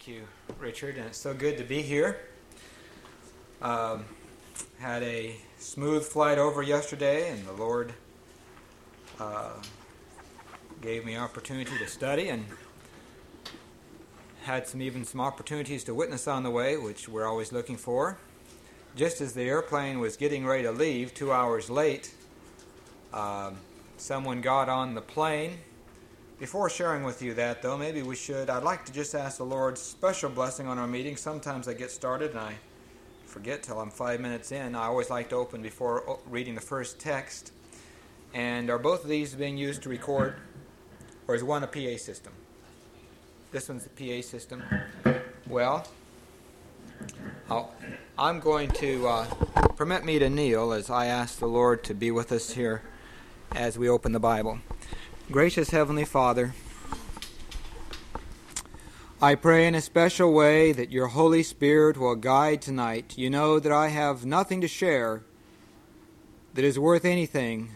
Thank you, Richard, and it's so good to be here. Um, had a smooth flight over yesterday, and the Lord uh, gave me opportunity to study, and had some even some opportunities to witness on the way, which we're always looking for. Just as the airplane was getting ready to leave, two hours late, um, someone got on the plane before sharing with you that, though, maybe we should. I'd like to just ask the Lord's special blessing on our meeting. Sometimes I get started and I forget till I'm five minutes in. I always like to open before reading the first text. And are both of these being used to record, or is one a PA system? This one's the PA system. Well, i am going to uh, permit me to kneel as I ask the Lord to be with us here as we open the Bible. Gracious Heavenly Father, I pray in a special way that your Holy Spirit will guide tonight. You know that I have nothing to share that is worth anything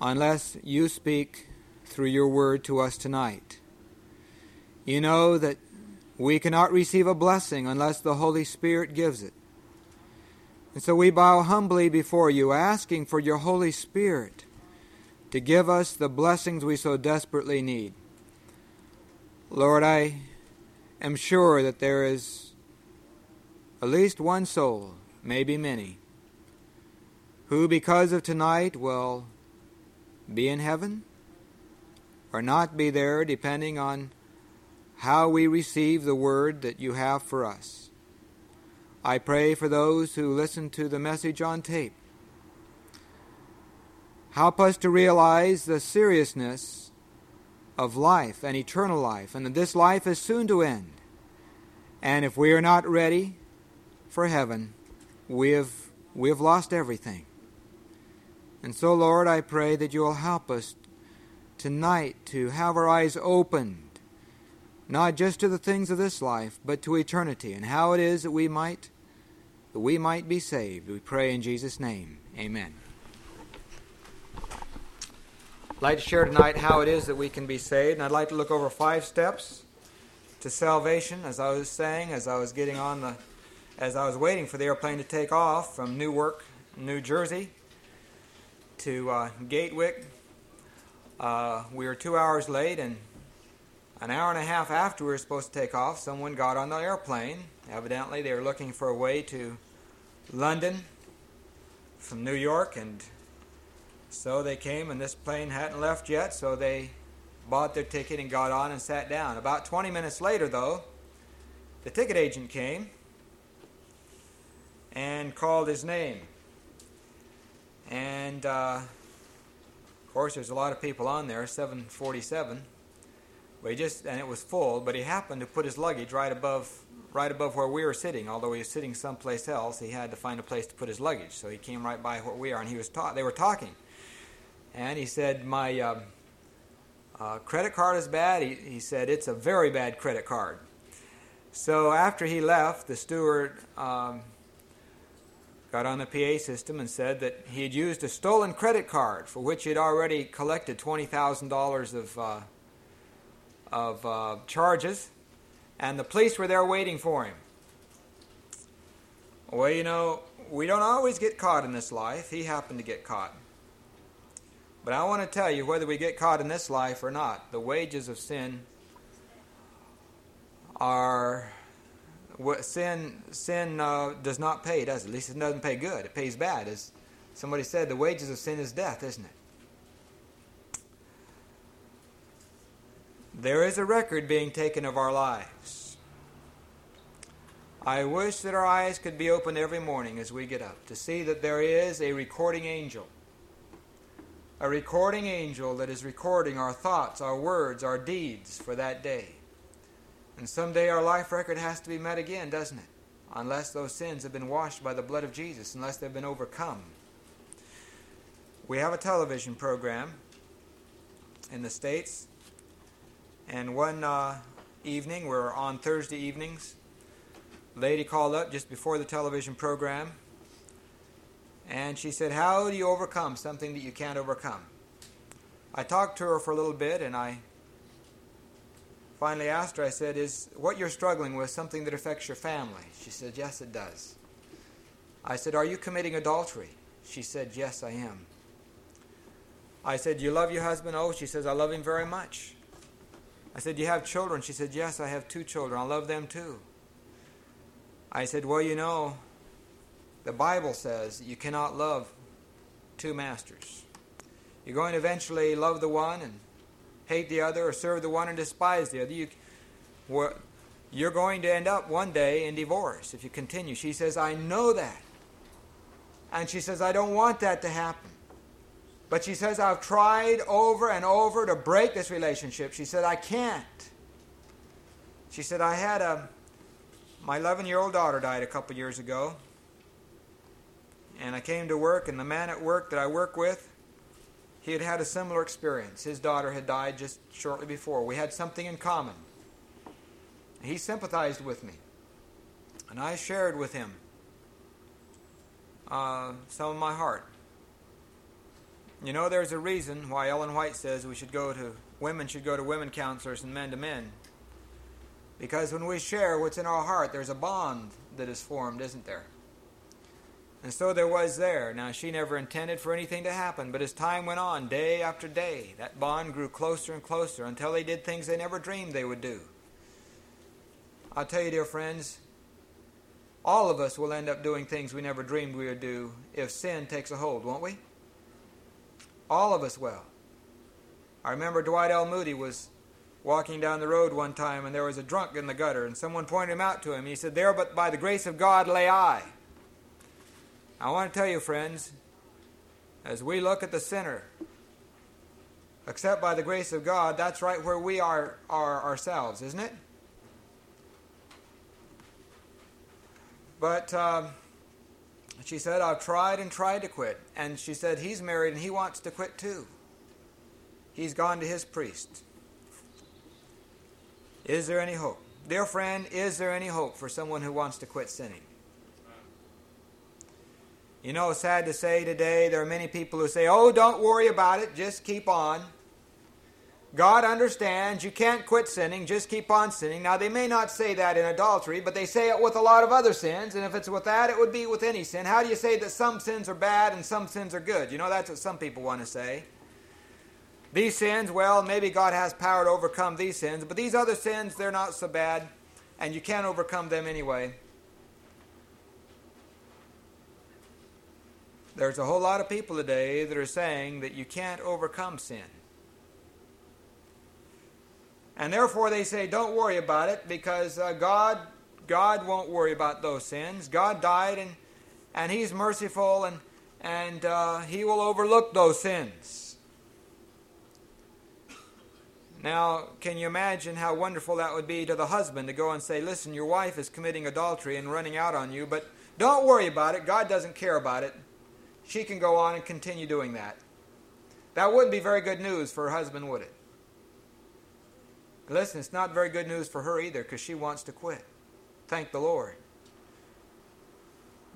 unless you speak through your word to us tonight. You know that we cannot receive a blessing unless the Holy Spirit gives it. And so we bow humbly before you, asking for your Holy Spirit to give us the blessings we so desperately need. Lord, I am sure that there is at least one soul, maybe many, who because of tonight will be in heaven or not be there, depending on how we receive the word that you have for us. I pray for those who listen to the message on tape Help us to realize the seriousness of life and eternal life, and that this life is soon to end. And if we are not ready for heaven, we have, we have lost everything. And so, Lord, I pray that you will help us tonight to have our eyes opened, not just to the things of this life, but to eternity and how it is that we might that we might be saved. We pray in Jesus' name. Amen. I'd like to share tonight how it is that we can be saved, and I'd like to look over five steps to salvation. As I was saying, as I was getting on the, as I was waiting for the airplane to take off from Newark, New Jersey, to uh, Gatwick, uh, we were two hours late, and an hour and a half after we were supposed to take off, someone got on the airplane. Evidently, they were looking for a way to London from New York, and so they came, and this plane hadn't left yet, so they bought their ticket and got on and sat down. About 20 minutes later, though, the ticket agent came and called his name. And uh, of course, there's a lot of people on there, 747. But he just and it was full, but he happened to put his luggage right above right above where we were sitting. Although he was sitting someplace else, he had to find a place to put his luggage. So he came right by where we are, and he was ta- they were talking and he said, My uh, uh, credit card is bad. He, he said, It's a very bad credit card. So after he left, the steward um, got on the PA system and said that he had used a stolen credit card for which he had already collected $20,000 of, uh, of uh, charges, and the police were there waiting for him. Well, you know, we don't always get caught in this life. He happened to get caught. But I want to tell you whether we get caught in this life or not, the wages of sin are sin sin uh, does not pay, does it? At least it doesn't pay good. It pays bad. As somebody said, the wages of sin is death, isn't it? There is a record being taken of our lives. I wish that our eyes could be opened every morning as we get up to see that there is a recording angel a recording angel that is recording our thoughts, our words, our deeds for that day. And someday our life record has to be met again, doesn't it? Unless those sins have been washed by the blood of Jesus, unless they've been overcome. We have a television program in the States, and one uh, evening, we're on Thursday evenings, lady called up just before the television program and she said, How do you overcome something that you can't overcome? I talked to her for a little bit and I finally asked her, I said, Is what you're struggling with something that affects your family? She said, Yes, it does. I said, Are you committing adultery? She said, Yes, I am. I said, You love your husband? Oh, she says, I love him very much. I said, You have children? She said, Yes, I have two children. I love them too. I said, Well, you know, the Bible says you cannot love two masters. You're going to eventually love the one and hate the other, or serve the one and despise the other. You, you're going to end up one day in divorce if you continue. She says, I know that. And she says, I don't want that to happen. But she says, I've tried over and over to break this relationship. She said, I can't. She said, I had a, my 11 year old daughter died a couple years ago. And I came to work, and the man at work that I work with, he had had a similar experience. His daughter had died just shortly before. We had something in common. He sympathized with me. And I shared with him uh, some of my heart. You know, there's a reason why Ellen White says we should go to women should go to women counselors and men to men. Because when we share what's in our heart, there's a bond that is formed, isn't there? And so there was there. Now, she never intended for anything to happen, but as time went on, day after day, that bond grew closer and closer until they did things they never dreamed they would do. I'll tell you, dear friends, all of us will end up doing things we never dreamed we would do if sin takes a hold, won't we? All of us will. I remember Dwight L. Moody was walking down the road one time and there was a drunk in the gutter and someone pointed him out to him. He said, There but by the grace of God lay I. I want to tell you, friends, as we look at the sinner, except by the grace of God, that's right where we are, are ourselves, isn't it? But um, she said, I've tried and tried to quit. And she said, He's married and he wants to quit too. He's gone to his priest. Is there any hope? Dear friend, is there any hope for someone who wants to quit sinning? You know, sad to say today, there are many people who say, Oh, don't worry about it, just keep on. God understands you can't quit sinning, just keep on sinning. Now, they may not say that in adultery, but they say it with a lot of other sins, and if it's with that, it would be with any sin. How do you say that some sins are bad and some sins are good? You know, that's what some people want to say. These sins, well, maybe God has power to overcome these sins, but these other sins, they're not so bad, and you can't overcome them anyway. There's a whole lot of people today that are saying that you can't overcome sin. And therefore they say, don't worry about it because uh, God, God won't worry about those sins. God died and, and He's merciful and, and uh, He will overlook those sins. Now, can you imagine how wonderful that would be to the husband to go and say, listen, your wife is committing adultery and running out on you, but don't worry about it. God doesn't care about it. She can go on and continue doing that. That wouldn't be very good news for her husband, would it? Listen, it's not very good news for her either because she wants to quit. Thank the Lord.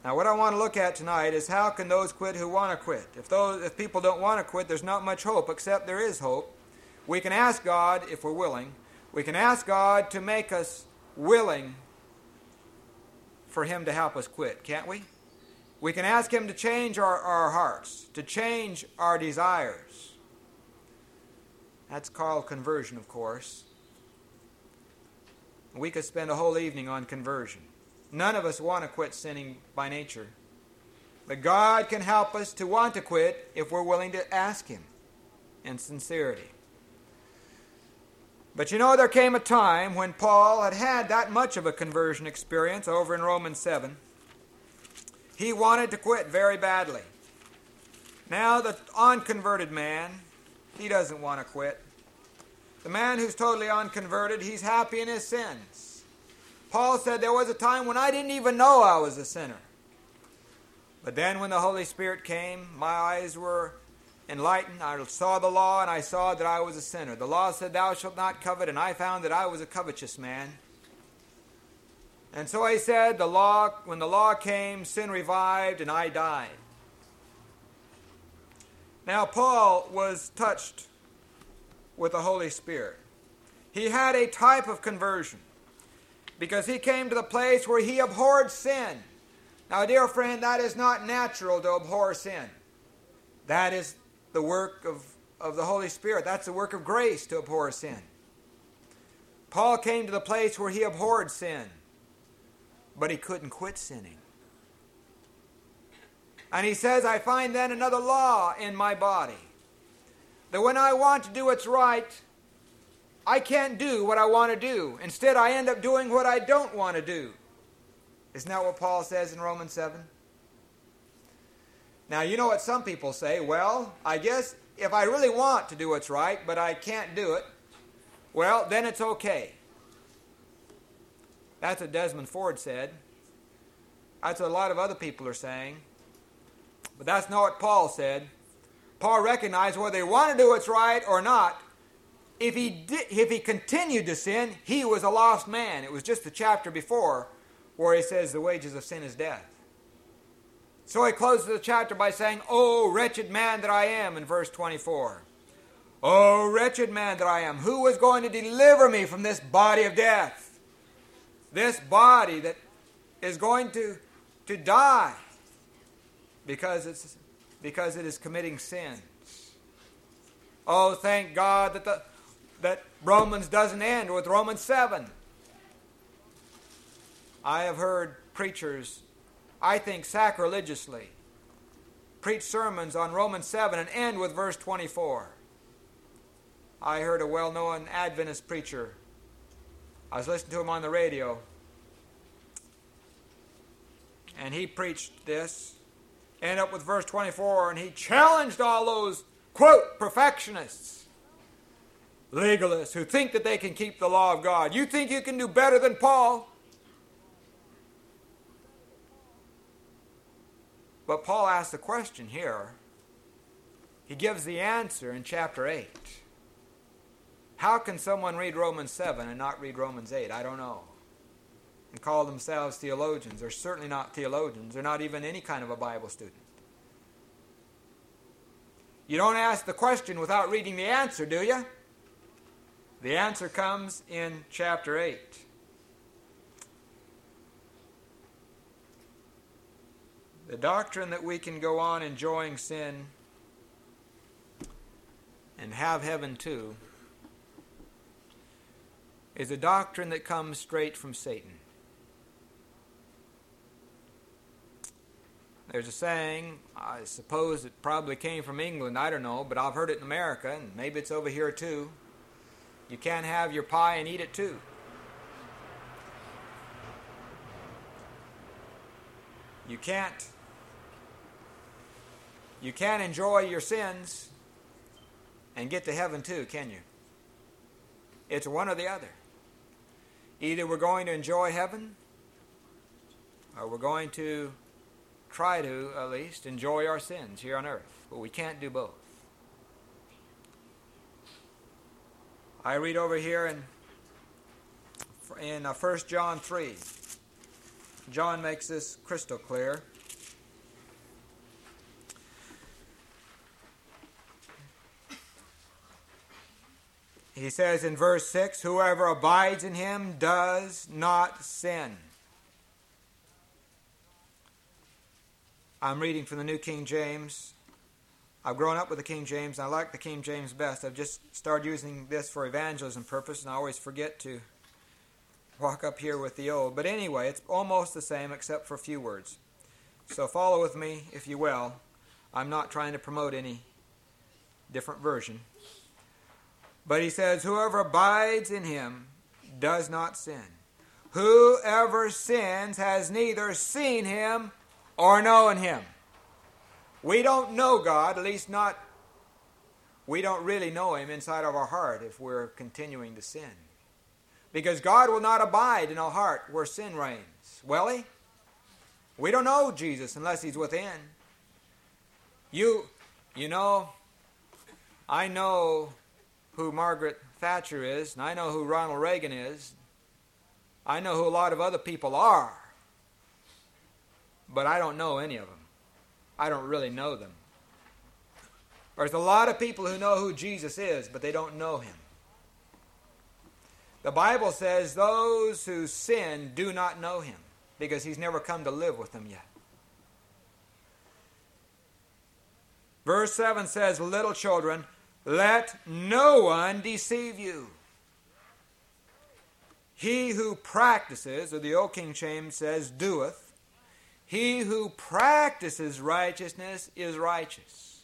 Now, what I want to look at tonight is how can those quit who want to quit? If those, if people don't want to quit, there's not much hope, except there is hope. We can ask God if we're willing. We can ask God to make us willing for Him to help us quit, can't we? We can ask Him to change our, our hearts, to change our desires. That's called conversion, of course. We could spend a whole evening on conversion. None of us want to quit sinning by nature. But God can help us to want to quit if we're willing to ask Him in sincerity. But you know, there came a time when Paul had had that much of a conversion experience over in Romans 7. He wanted to quit very badly. Now, the unconverted man, he doesn't want to quit. The man who's totally unconverted, he's happy in his sins. Paul said, There was a time when I didn't even know I was a sinner. But then when the Holy Spirit came, my eyes were enlightened. I saw the law and I saw that I was a sinner. The law said, Thou shalt not covet, and I found that I was a covetous man. And so I said, the law, when the law came, sin revived and I died. Now, Paul was touched with the Holy Spirit. He had a type of conversion because he came to the place where he abhorred sin. Now, dear friend, that is not natural to abhor sin. That is the work of, of the Holy Spirit. That's the work of grace to abhor sin. Paul came to the place where he abhorred sin, but he couldn't quit sinning. And he says, I find then another law in my body that when I want to do what's right, I can't do what I want to do. Instead, I end up doing what I don't want to do. Isn't that what Paul says in Romans 7? Now, you know what some people say? Well, I guess if I really want to do what's right, but I can't do it, well, then it's okay. That's what Desmond Ford said. That's what a lot of other people are saying. But that's not what Paul said. Paul recognized whether he wanted to do what's right or not. If he, did, if he continued to sin, he was a lost man. It was just the chapter before where he says the wages of sin is death. So he closes the chapter by saying, Oh, wretched man that I am, in verse 24. Oh, wretched man that I am, who is going to deliver me from this body of death? This body that is going to, to die because, it's, because it is committing sins. Oh, thank God that, the, that Romans doesn't end with Romans 7. I have heard preachers, I think sacrilegiously, preach sermons on Romans 7 and end with verse 24. I heard a well known Adventist preacher. I was listening to him on the radio, and he preached this end up with verse 24, and he challenged all those, quote, perfectionists, legalists who think that they can keep the law of God. You think you can do better than Paul? But Paul asks the question here. He gives the answer in chapter 8. How can someone read Romans 7 and not read Romans 8? I don't know and call themselves theologians. They're certainly not theologians. They're not even any kind of a Bible student. You don't ask the question without reading the answer, do you? The answer comes in chapter 8. The doctrine that we can go on enjoying sin and have heaven too is a doctrine that comes straight from Satan. There's a saying, I suppose it probably came from England, I don't know, but I've heard it in America, and maybe it's over here too. You can't have your pie and eat it too. You can't you can't enjoy your sins and get to heaven too, can you? It's one or the other. Either we're going to enjoy heaven or we're going to try to, at least, enjoy our sins here on earth, but we can't do both. I read over here in in uh, 1 John 3. John makes this crystal clear. He says in verse 6 Whoever abides in him does not sin. I'm reading from the New King James. I've grown up with the King James, I like the King James best. I've just started using this for evangelism purpose, and I always forget to walk up here with the old. But anyway, it's almost the same except for a few words. So follow with me, if you will. I'm not trying to promote any different version. But he says, Whoever abides in him does not sin. Whoever sins has neither seen him or known Him. We don't know God, at least not, we don't really know Him inside of our heart if we're continuing to sin. Because God will not abide in a heart where sin reigns. Will He? We don't know Jesus unless He's within. You, you know, I know who Margaret Thatcher is, and I know who Ronald Reagan is. I know who a lot of other people are but I don't know any of them. I don't really know them. There's a lot of people who know who Jesus is, but they don't know him. The Bible says those who sin do not know him because he's never come to live with them yet. Verse 7 says, Little children, let no one deceive you. He who practices, or the Old King James says, doeth, he who practices righteousness is righteous.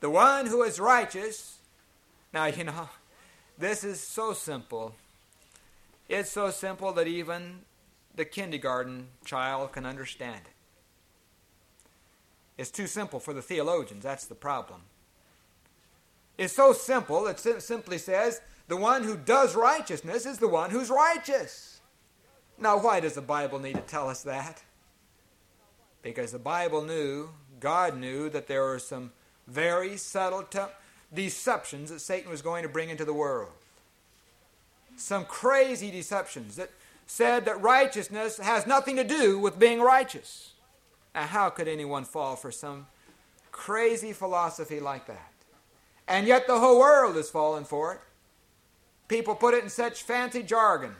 The one who is righteous, now you know, this is so simple. It's so simple that even the kindergarten child can understand it. It's too simple for the theologians, that's the problem. It's so simple, it simply says, the one who does righteousness is the one who's righteous. Now, why does the Bible need to tell us that? Because the Bible knew, God knew, that there were some very subtle te- deceptions that Satan was going to bring into the world. Some crazy deceptions that said that righteousness has nothing to do with being righteous. Now, how could anyone fall for some crazy philosophy like that? And yet the whole world has fallen for it. People put it in such fancy jargon,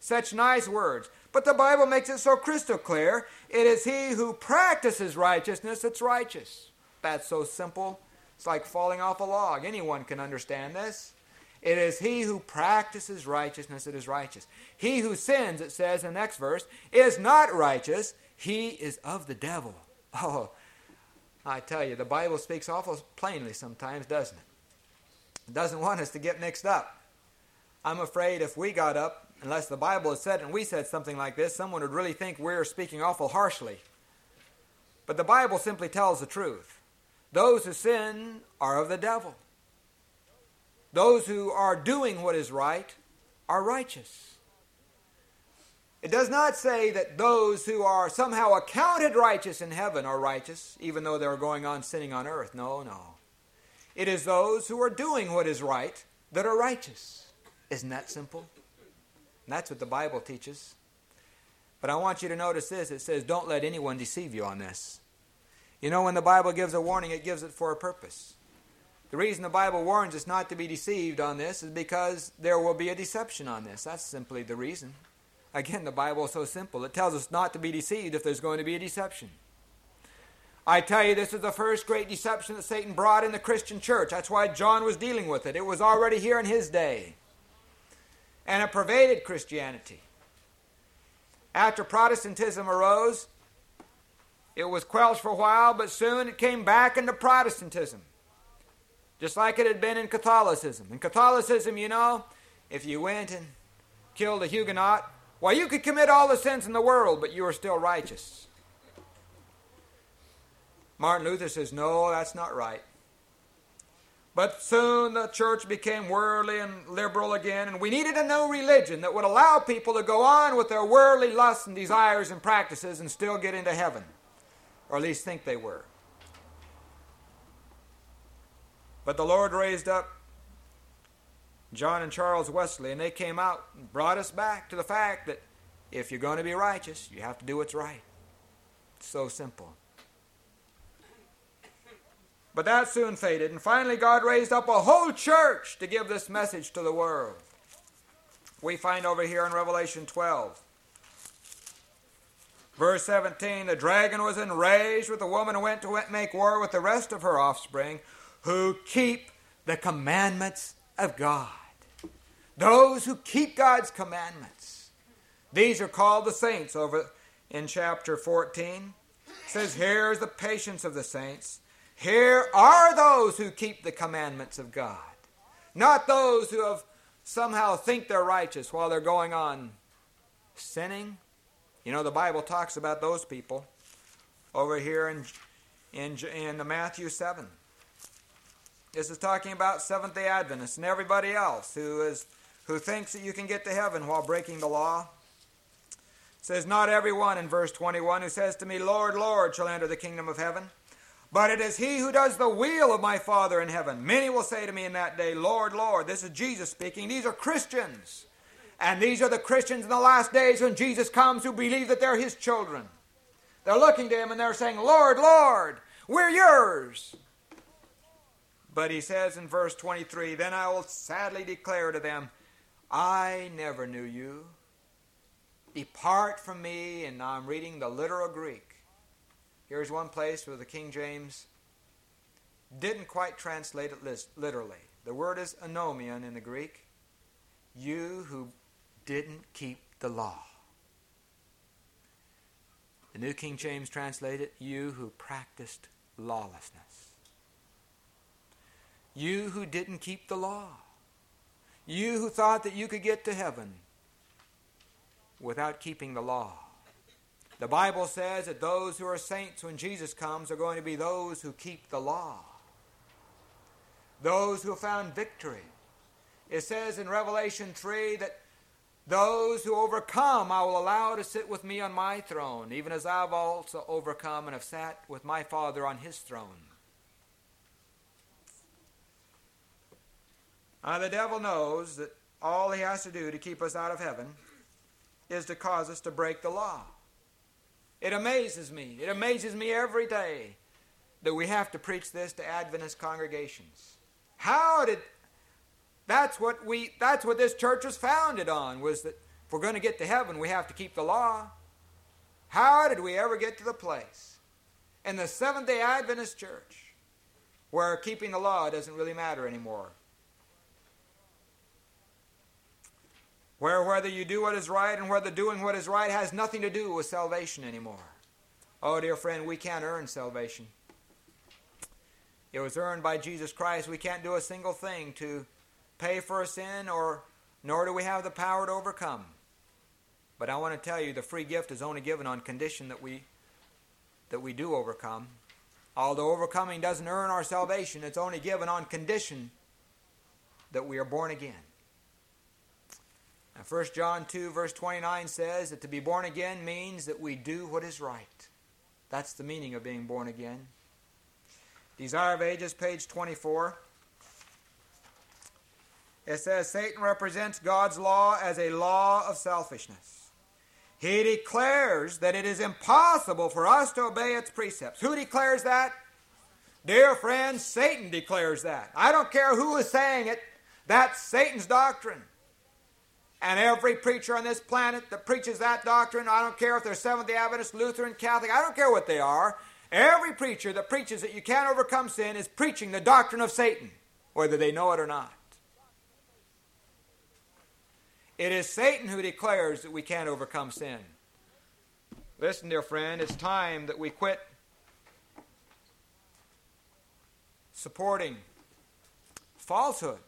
such nice words. But the Bible makes it so crystal clear it is he who practices righteousness that's righteous. That's so simple. It's like falling off a log. Anyone can understand this. It is he who practices righteousness that is righteous. He who sins, it says in the next verse, is not righteous. He is of the devil. Oh, I tell you, the Bible speaks awful plainly sometimes, doesn't it? It doesn't want us to get mixed up. I'm afraid if we got up, unless the Bible had said and we said something like this, someone would really think we're speaking awful harshly. But the Bible simply tells the truth. Those who sin are of the devil. Those who are doing what is right are righteous. It does not say that those who are somehow accounted righteous in heaven are righteous, even though they're going on sinning on earth. No, no. It is those who are doing what is right that are righteous. Isn't that simple? And that's what the Bible teaches. But I want you to notice this it says, don't let anyone deceive you on this. You know, when the Bible gives a warning, it gives it for a purpose. The reason the Bible warns us not to be deceived on this is because there will be a deception on this. That's simply the reason. Again, the Bible is so simple. It tells us not to be deceived if there's going to be a deception. I tell you, this is the first great deception that Satan brought in the Christian church. That's why John was dealing with it. It was already here in his day. And it pervaded Christianity. After Protestantism arose, it was quelled for a while, but soon it came back into Protestantism just like it had been in Catholicism. In Catholicism, you know, if you went and killed a Huguenot, well, you could commit all the sins in the world, but you were still righteous. Martin Luther says, no, that's not right. But soon the church became worldly and liberal again, and we needed a new religion that would allow people to go on with their worldly lusts and desires and practices and still get into heaven, or at least think they were. But the Lord raised up John and Charles Wesley, and they came out and brought us back to the fact that if you're going to be righteous, you have to do what's right. It's so simple. But that soon faded, and finally, God raised up a whole church to give this message to the world. We find over here in Revelation 12, verse 17 the dragon was enraged with the woman and went to make war with the rest of her offspring who keep the commandments of God. Those who keep God's commandments. These are called the saints over in chapter 14. It says, Here is the patience of the saints. Here are those who keep the commandments of God. Not those who have somehow think they're righteous while they're going on sinning. You know, the Bible talks about those people over here in, in, in Matthew 7. This is talking about Seventh day Adventists and everybody else who, is, who thinks that you can get to heaven while breaking the law. It says, Not everyone in verse 21 who says to me, Lord, Lord, shall enter the kingdom of heaven, but it is he who does the will of my Father in heaven. Many will say to me in that day, Lord, Lord. This is Jesus speaking. These are Christians. And these are the Christians in the last days when Jesus comes who believe that they're his children. They're looking to him and they're saying, Lord, Lord, we're yours. But he says in verse 23 Then I will sadly declare to them, I never knew you. Depart from me, and now I'm reading the literal Greek. Here's one place where the King James didn't quite translate it literally. The word is anomian in the Greek. You who didn't keep the law. The New King James translated, You who practiced lawlessness. You who didn't keep the law. You who thought that you could get to heaven without keeping the law. The Bible says that those who are saints when Jesus comes are going to be those who keep the law, those who have found victory. It says in Revelation 3 that those who overcome I will allow to sit with me on my throne, even as I've also overcome and have sat with my Father on his throne. Now, the devil knows that all he has to do to keep us out of heaven is to cause us to break the law. It amazes me. It amazes me every day that we have to preach this to Adventist congregations. How did that's what we that's what this church was founded on was that if we're going to get to heaven we have to keep the law. How did we ever get to the place in the Seventh-day Adventist church where keeping the law doesn't really matter anymore? Where whether you do what is right and whether doing what is right has nothing to do with salvation anymore. Oh, dear friend, we can't earn salvation. It was earned by Jesus Christ. We can't do a single thing to pay for a sin, or nor do we have the power to overcome. But I want to tell you, the free gift is only given on condition that we that we do overcome. Although overcoming doesn't earn our salvation, it's only given on condition that we are born again. Now, 1 John 2, verse 29 says that to be born again means that we do what is right. That's the meaning of being born again. Desire of Ages, page 24. It says Satan represents God's law as a law of selfishness. He declares that it is impossible for us to obey its precepts. Who declares that? Dear friends, Satan declares that. I don't care who is saying it, that's Satan's doctrine. And every preacher on this planet that preaches that doctrine, I don't care if they're Seventh day Adventist, Lutheran, Catholic, I don't care what they are, every preacher that preaches that you can't overcome sin is preaching the doctrine of Satan, whether they know it or not. It is Satan who declares that we can't overcome sin. Listen, dear friend, it's time that we quit supporting falsehood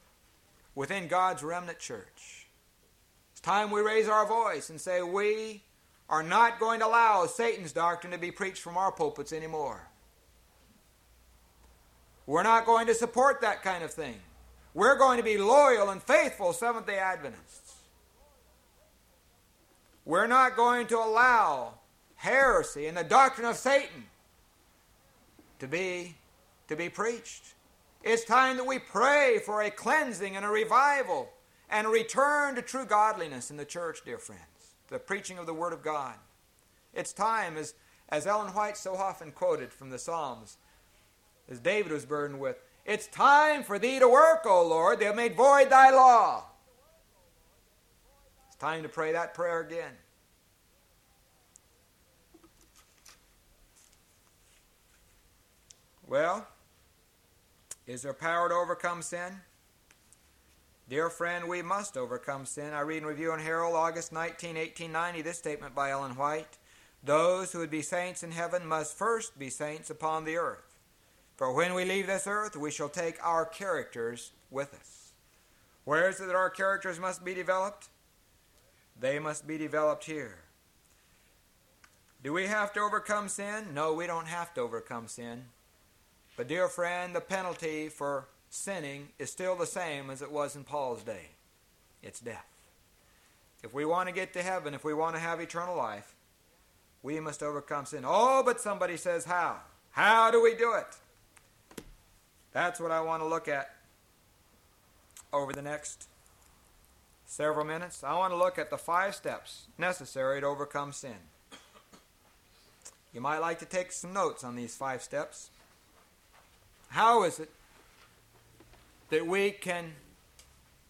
within God's remnant church time we raise our voice and say, We are not going to allow Satan's doctrine to be preached from our pulpits anymore. We're not going to support that kind of thing. We're going to be loyal and faithful Seventh day Adventists. We're not going to allow heresy and the doctrine of Satan to be, to be preached. It's time that we pray for a cleansing and a revival and return to true godliness in the church, dear friends, the preaching of the Word of God. It's time, as, as Ellen White so often quoted from the Psalms, as David was burdened with, it's time for thee to work, O Lord. They have made void thy law. It's time to pray that prayer again. Well, is there power to overcome sin? Dear friend, we must overcome sin. I read in Review and Herald, August 19, 1890, this statement by Ellen White Those who would be saints in heaven must first be saints upon the earth. For when we leave this earth, we shall take our characters with us. Where is it that our characters must be developed? They must be developed here. Do we have to overcome sin? No, we don't have to overcome sin. But, dear friend, the penalty for sinning is still the same as it was in Paul's day it's death. If we want to get to heaven, if we want to have eternal life, we must overcome sin. Oh, but somebody says, How? How do we do it? That's what I want to look at over the next several minutes. I want to look at the five steps necessary to overcome sin. You might like to take some notes on these five steps. How is it that we can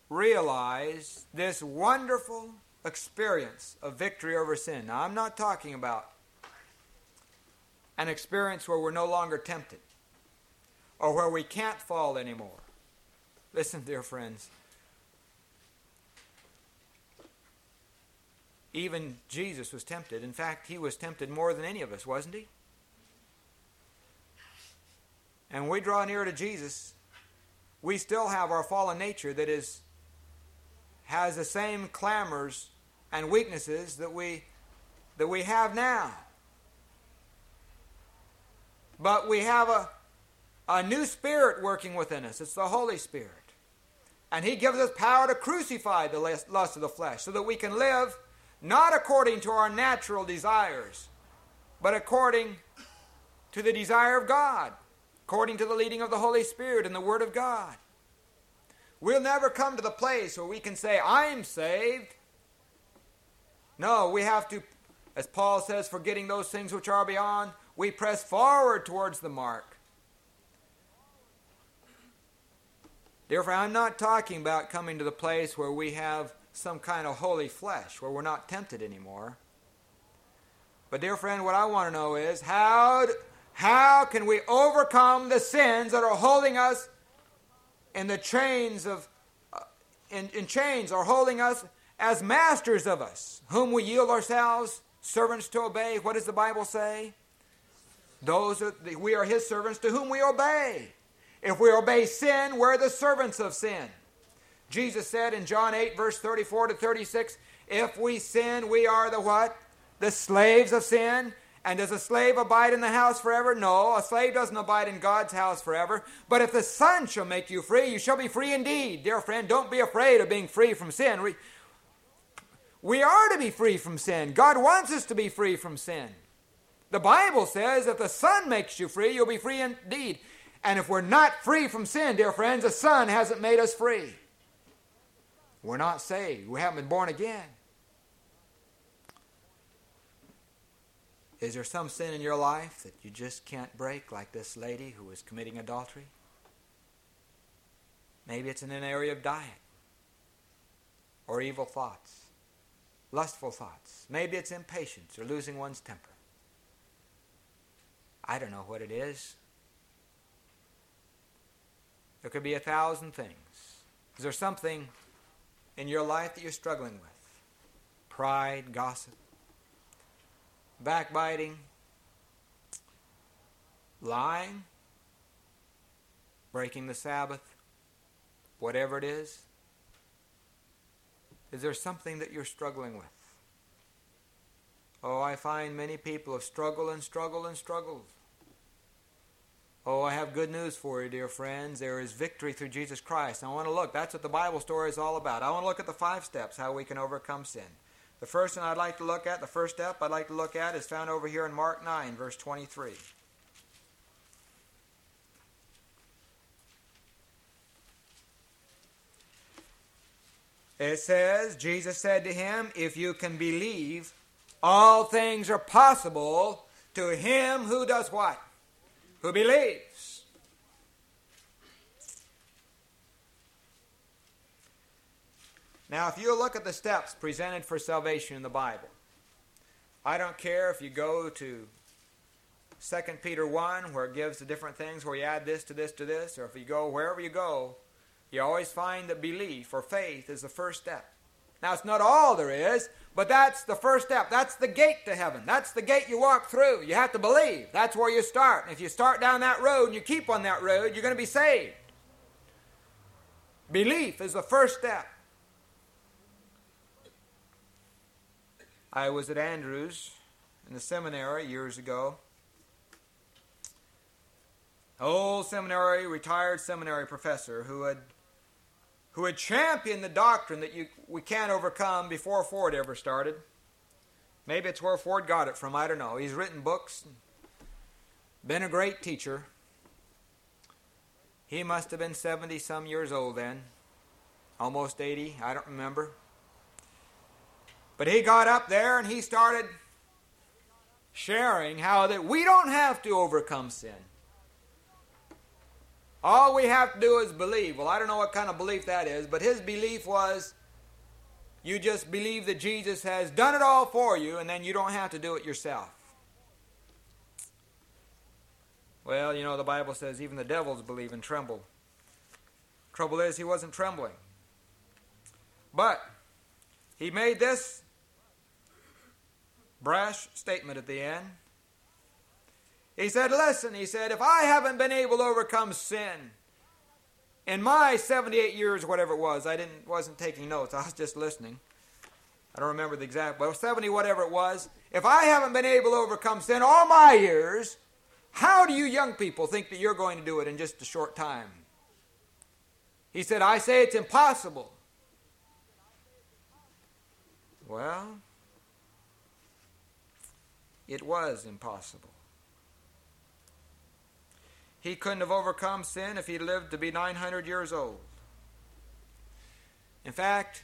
realize this wonderful experience of victory over sin. Now, I'm not talking about an experience where we're no longer tempted or where we can't fall anymore. Listen, dear friends. Even Jesus was tempted. In fact, he was tempted more than any of us, wasn't he? And we draw near to Jesus, we still have our fallen nature that is has the same clamors and weaknesses that we that we have now. But we have a, a new spirit working within us. It's the Holy Spirit. And He gives us power to crucify the lust of the flesh so that we can live not according to our natural desires, but according to the desire of God, according to the leading of the Holy Spirit and the Word of God. We'll never come to the place where we can say, I'm saved. No, we have to, as Paul says, forgetting those things which are beyond, we press forward towards the mark. Dear friend, I'm not talking about coming to the place where we have some kind of holy flesh, where we're not tempted anymore. But, dear friend, what I want to know is how, how can we overcome the sins that are holding us in the chains of, uh, in, in chains, are holding us as masters of us, whom we yield ourselves servants to obey. What does the Bible say? Those are, we are his servants to whom we obey. If we obey sin, we're the servants of sin. Jesus said in John 8, verse 34 to 36, if we sin, we are the what? The slaves of sin. And does a slave abide in the house forever? No, a slave doesn't abide in God's house forever. But if the Son shall make you free, you shall be free indeed. Dear friend, don't be afraid of being free from sin. We, we are to be free from sin. God wants us to be free from sin. The Bible says if the Son makes you free, you'll be free indeed. And if we're not free from sin, dear friends, the Son hasn't made us free. We're not saved. We haven't been born again. Is there some sin in your life that you just can't break, like this lady who was committing adultery? Maybe it's in an area of diet or evil thoughts lustful thoughts. Maybe it's impatience or losing one's temper. I don't know what it is. There could be a thousand things. Is there something in your life that you're struggling with? Pride, gossip, backbiting, lying, breaking the Sabbath, whatever it is. Is there something that you're struggling with? Oh, I find many people have struggled and struggled and struggled. Oh, I have good news for you, dear friends. There is victory through Jesus Christ. I want to look. That's what the Bible story is all about. I want to look at the five steps how we can overcome sin. The first one I'd like to look at, the first step I'd like to look at, is found over here in Mark 9, verse 23. It says, Jesus said to him, If you can believe, all things are possible to him who does what? Who believes. Now, if you look at the steps presented for salvation in the Bible, I don't care if you go to 2 Peter 1, where it gives the different things, where you add this to this to this, or if you go wherever you go, you always find that belief or faith is the first step. Now, it's not all there is, but that's the first step. That's the gate to heaven. That's the gate you walk through. You have to believe. That's where you start. And if you start down that road and you keep on that road, you're going to be saved. Belief is the first step. I was at Andrews in the seminary years ago. Old seminary, retired seminary professor who had who had championed the doctrine that you, we can't overcome before Ford ever started. Maybe it's where Ford got it from, I don't know. He's written books, been a great teacher. He must have been 70 some years old then, almost 80, I don't remember. But he got up there and he started sharing how that we don't have to overcome sin. All we have to do is believe. Well, I don't know what kind of belief that is, but his belief was you just believe that Jesus has done it all for you, and then you don't have to do it yourself. Well, you know, the Bible says even the devils believe and tremble. Trouble is, he wasn't trembling. But he made this brash statement at the end. He said, Listen, he said, if I haven't been able to overcome sin in my 78 years, whatever it was, I didn't, wasn't taking notes, I was just listening. I don't remember the exact, but 70, whatever it was. If I haven't been able to overcome sin all my years, how do you young people think that you're going to do it in just a short time? He said, I say it's impossible. Well, it was impossible. He couldn't have overcome sin if he lived to be 900 years old. In fact,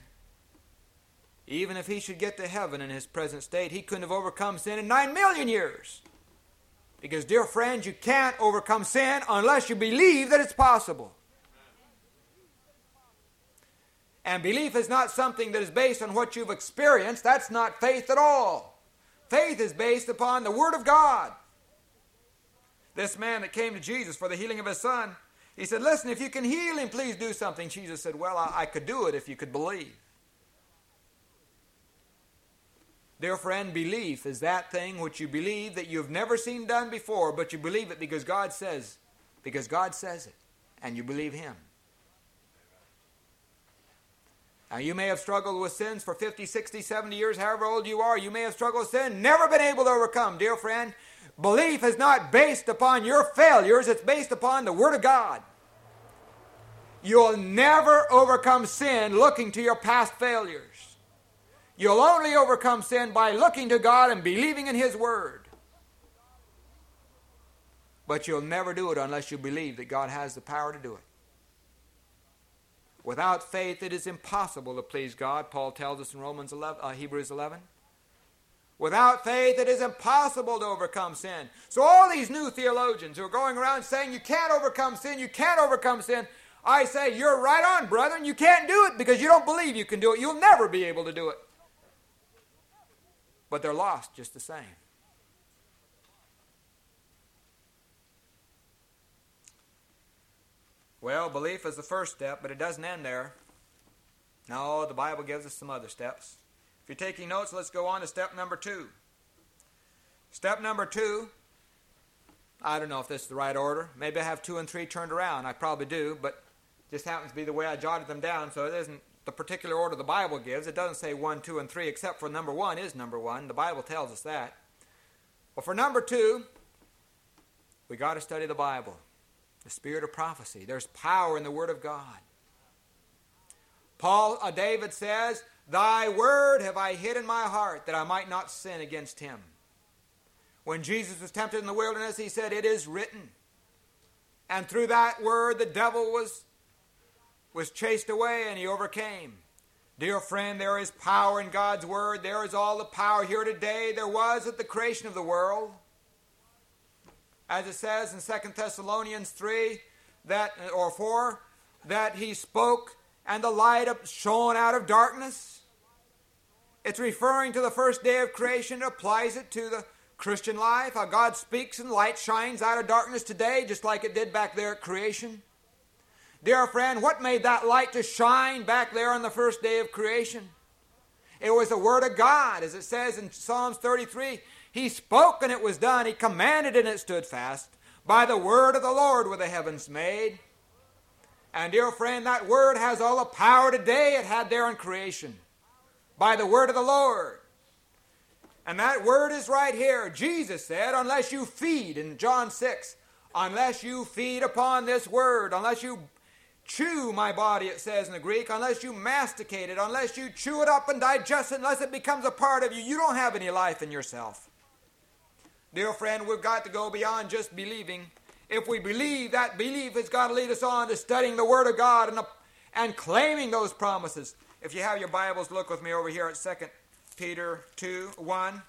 even if he should get to heaven in his present state, he couldn't have overcome sin in 9 million years. Because, dear friends, you can't overcome sin unless you believe that it's possible. And belief is not something that is based on what you've experienced. That's not faith at all. Faith is based upon the Word of God. This man that came to Jesus for the healing of his son, he said, Listen, if you can heal him, please do something. Jesus said, Well, I, I could do it if you could believe. Dear friend, belief is that thing which you believe that you've never seen done before, but you believe it because God says, because God says it, and you believe Him. Now, you may have struggled with sins for 50, 60, 70 years, however old you are. You may have struggled with sin, never been able to overcome. Dear friend, belief is not based upon your failures, it's based upon the Word of God. You'll never overcome sin looking to your past failures. You'll only overcome sin by looking to God and believing in His Word. But you'll never do it unless you believe that God has the power to do it. Without faith, it is impossible to please God, Paul tells us in Romans 11, uh, Hebrews 11. Without faith, it is impossible to overcome sin. So, all these new theologians who are going around saying you can't overcome sin, you can't overcome sin, I say, you're right on, brethren. You can't do it because you don't believe you can do it. You'll never be able to do it but they're lost just the same. Well, belief is the first step, but it doesn't end there. No, the Bible gives us some other steps. If you're taking notes, let's go on to step number two. Step number two, I don't know if this is the right order. Maybe I have two and three turned around. I probably do, but just happens to be the way I jotted them down, so it isn't the particular order the Bible gives. It doesn't say 1, 2, and 3, except for number 1 is number 1. The Bible tells us that. Well, for number 2, we got to study the Bible, the spirit of prophecy. There's power in the Word of God. Paul, uh, David says, Thy word have I hid in my heart that I might not sin against him. When Jesus was tempted in the wilderness, he said, It is written. And through that word, the devil was was chased away and he overcame. Dear friend, there is power in God's Word. There is all the power here today there was at the creation of the world. As it says in 2 Thessalonians 3 that, or 4, that he spoke and the light shone out of darkness. It's referring to the first day of creation. It applies it to the Christian life. How God speaks and light shines out of darkness today, just like it did back there at creation. Dear friend, what made that light to shine back there on the first day of creation? It was the Word of God, as it says in Psalms 33. He spoke and it was done. He commanded and it stood fast. By the word of the Lord were the heavens made. And, dear friend, that word has all the power today it had there in creation. By the word of the Lord. And that word is right here. Jesus said, unless you feed, in John 6, unless you feed upon this word, unless you chew my body, it says in the Greek, unless you masticate it, unless you chew it up and digest it, unless it becomes a part of you, you don't have any life in yourself. Dear friend, we've got to go beyond just believing. If we believe, that belief has got to lead us on to studying the Word of God and, uh, and claiming those promises. If you have your Bibles, look with me over here at 2 Peter 2 1,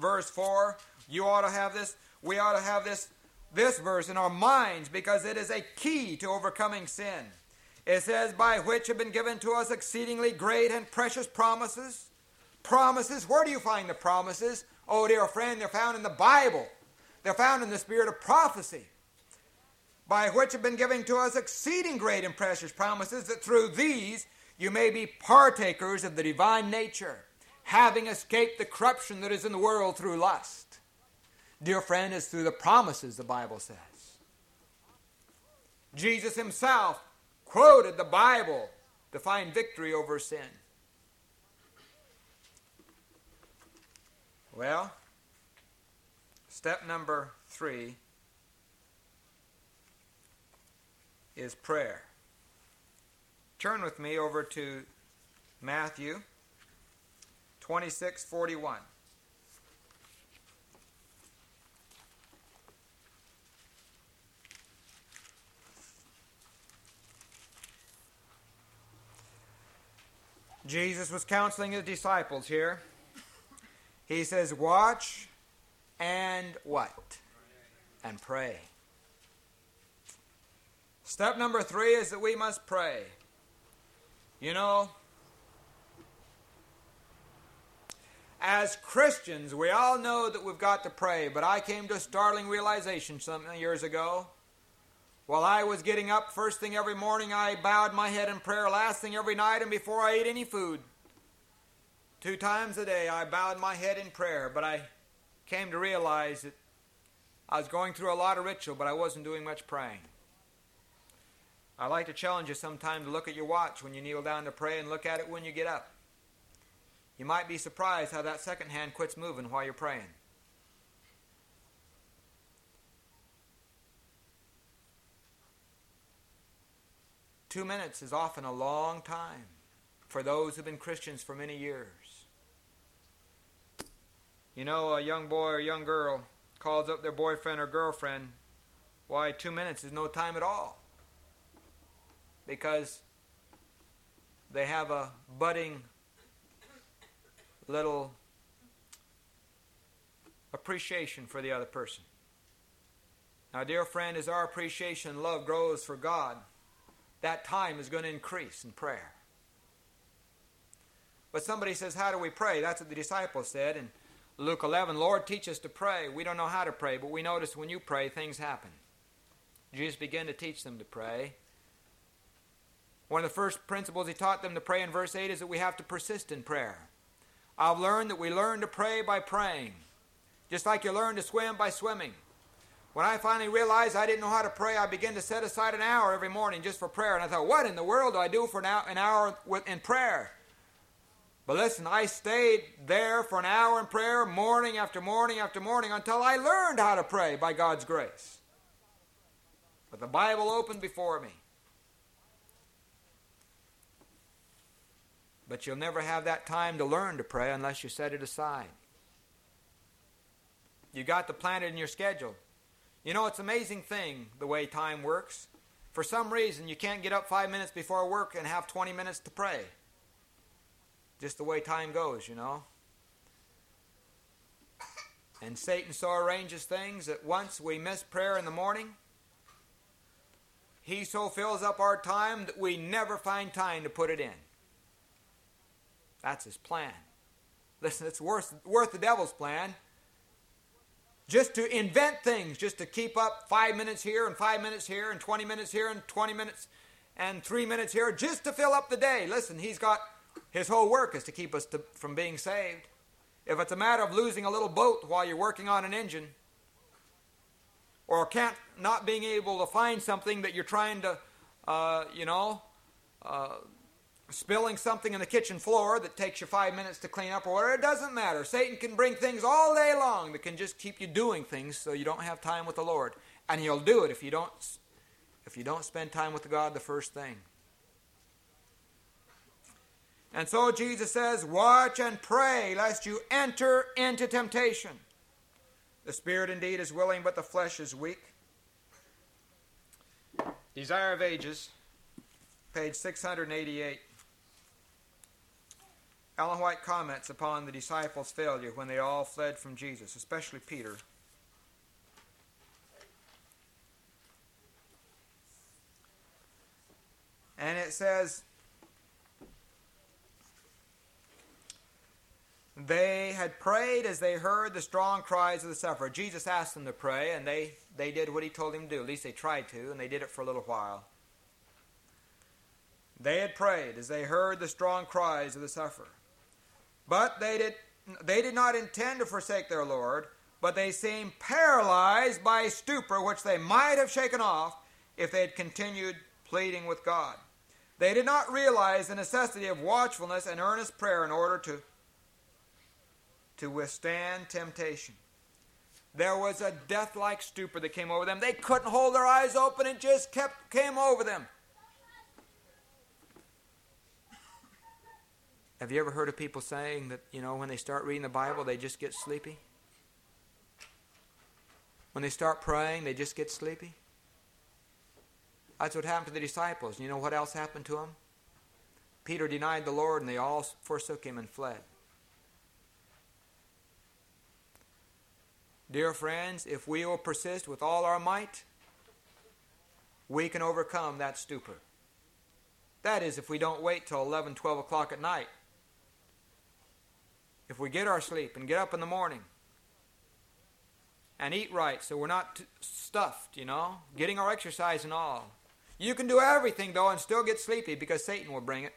verse 4. You ought to have this. We ought to have this this verse in our minds because it is a key to overcoming sin. It says, By which have been given to us exceedingly great and precious promises. Promises, where do you find the promises? Oh, dear friend, they're found in the Bible. They're found in the spirit of prophecy. By which have been given to us exceeding great and precious promises, that through these you may be partakers of the divine nature, having escaped the corruption that is in the world through lust. Dear friend, it's through the promises, the Bible says. Jesus himself quoted the Bible to find victory over sin. Well, step number three is prayer. Turn with me over to Matthew 26 41. Jesus was counseling his disciples here. He says, Watch and what? And pray. Step number three is that we must pray. You know, as Christians, we all know that we've got to pray, but I came to a startling realization some years ago. While I was getting up first thing every morning, I bowed my head in prayer last thing every night and before I ate any food. Two times a day, I bowed my head in prayer, but I came to realize that I was going through a lot of ritual, but I wasn't doing much praying. I like to challenge you sometime to look at your watch when you kneel down to pray and look at it when you get up. You might be surprised how that second hand quits moving while you're praying. Two minutes is often a long time for those who've been Christians for many years. You know, a young boy or young girl calls up their boyfriend or girlfriend. Why, two minutes is no time at all because they have a budding little appreciation for the other person. Now, dear friend, as our appreciation and love grows for God, that time is going to increase in prayer. But somebody says, How do we pray? That's what the disciples said in Luke 11. Lord, teach us to pray. We don't know how to pray, but we notice when you pray, things happen. Jesus began to teach them to pray. One of the first principles he taught them to pray in verse 8 is that we have to persist in prayer. I've learned that we learn to pray by praying, just like you learn to swim by swimming. When I finally realized I didn't know how to pray, I began to set aside an hour every morning just for prayer. And I thought, what in the world do I do for an hour in prayer? But listen, I stayed there for an hour in prayer, morning after morning after morning, until I learned how to pray by God's grace. With the Bible open before me. But you'll never have that time to learn to pray unless you set it aside. You got to plan it in your schedule. You know, it's an amazing thing the way time works. For some reason, you can't get up five minutes before work and have 20 minutes to pray. Just the way time goes, you know. And Satan so arranges things that once we miss prayer in the morning, he so fills up our time that we never find time to put it in. That's his plan. Listen, it's worth, worth the devil's plan. Just to invent things, just to keep up five minutes here and five minutes here and 20 minutes here and 20 minutes and three minutes here, just to fill up the day. Listen, he's got his whole work is to keep us to, from being saved. If it's a matter of losing a little boat while you're working on an engine, or can't not being able to find something that you're trying to, uh, you know, uh, spilling something in the kitchen floor that takes you five minutes to clean up or whatever, it doesn't matter. Satan can bring things all day long that can just keep you doing things so you don't have time with the Lord. And he'll do it if you don't if you don't spend time with God the first thing. And so Jesus says, Watch and pray lest you enter into temptation. The spirit indeed is willing, but the flesh is weak. Desire of Ages, page 688. Ellen White comments upon the disciples' failure when they all fled from Jesus, especially Peter. And it says, They had prayed as they heard the strong cries of the sufferer. Jesus asked them to pray, and they, they did what he told them to do. At least they tried to, and they did it for a little while. They had prayed as they heard the strong cries of the sufferer. But they did, they did not intend to forsake their Lord, but they seemed paralyzed by a stupor, which they might have shaken off if they had continued pleading with God. They did not realize the necessity of watchfulness and earnest prayer in order to to withstand temptation. There was a death like stupor that came over them. They couldn't hold their eyes open, it just kept came over them. Have you ever heard of people saying that, you know, when they start reading the Bible, they just get sleepy? When they start praying, they just get sleepy? That's what happened to the disciples. You know what else happened to them? Peter denied the Lord, and they all forsook him and fled. Dear friends, if we will persist with all our might, we can overcome that stupor. That is, if we don't wait till 11, 12 o'clock at night. If we get our sleep and get up in the morning and eat right so we're not stuffed, you know, getting our exercise and all. You can do everything, though, and still get sleepy because Satan will bring it.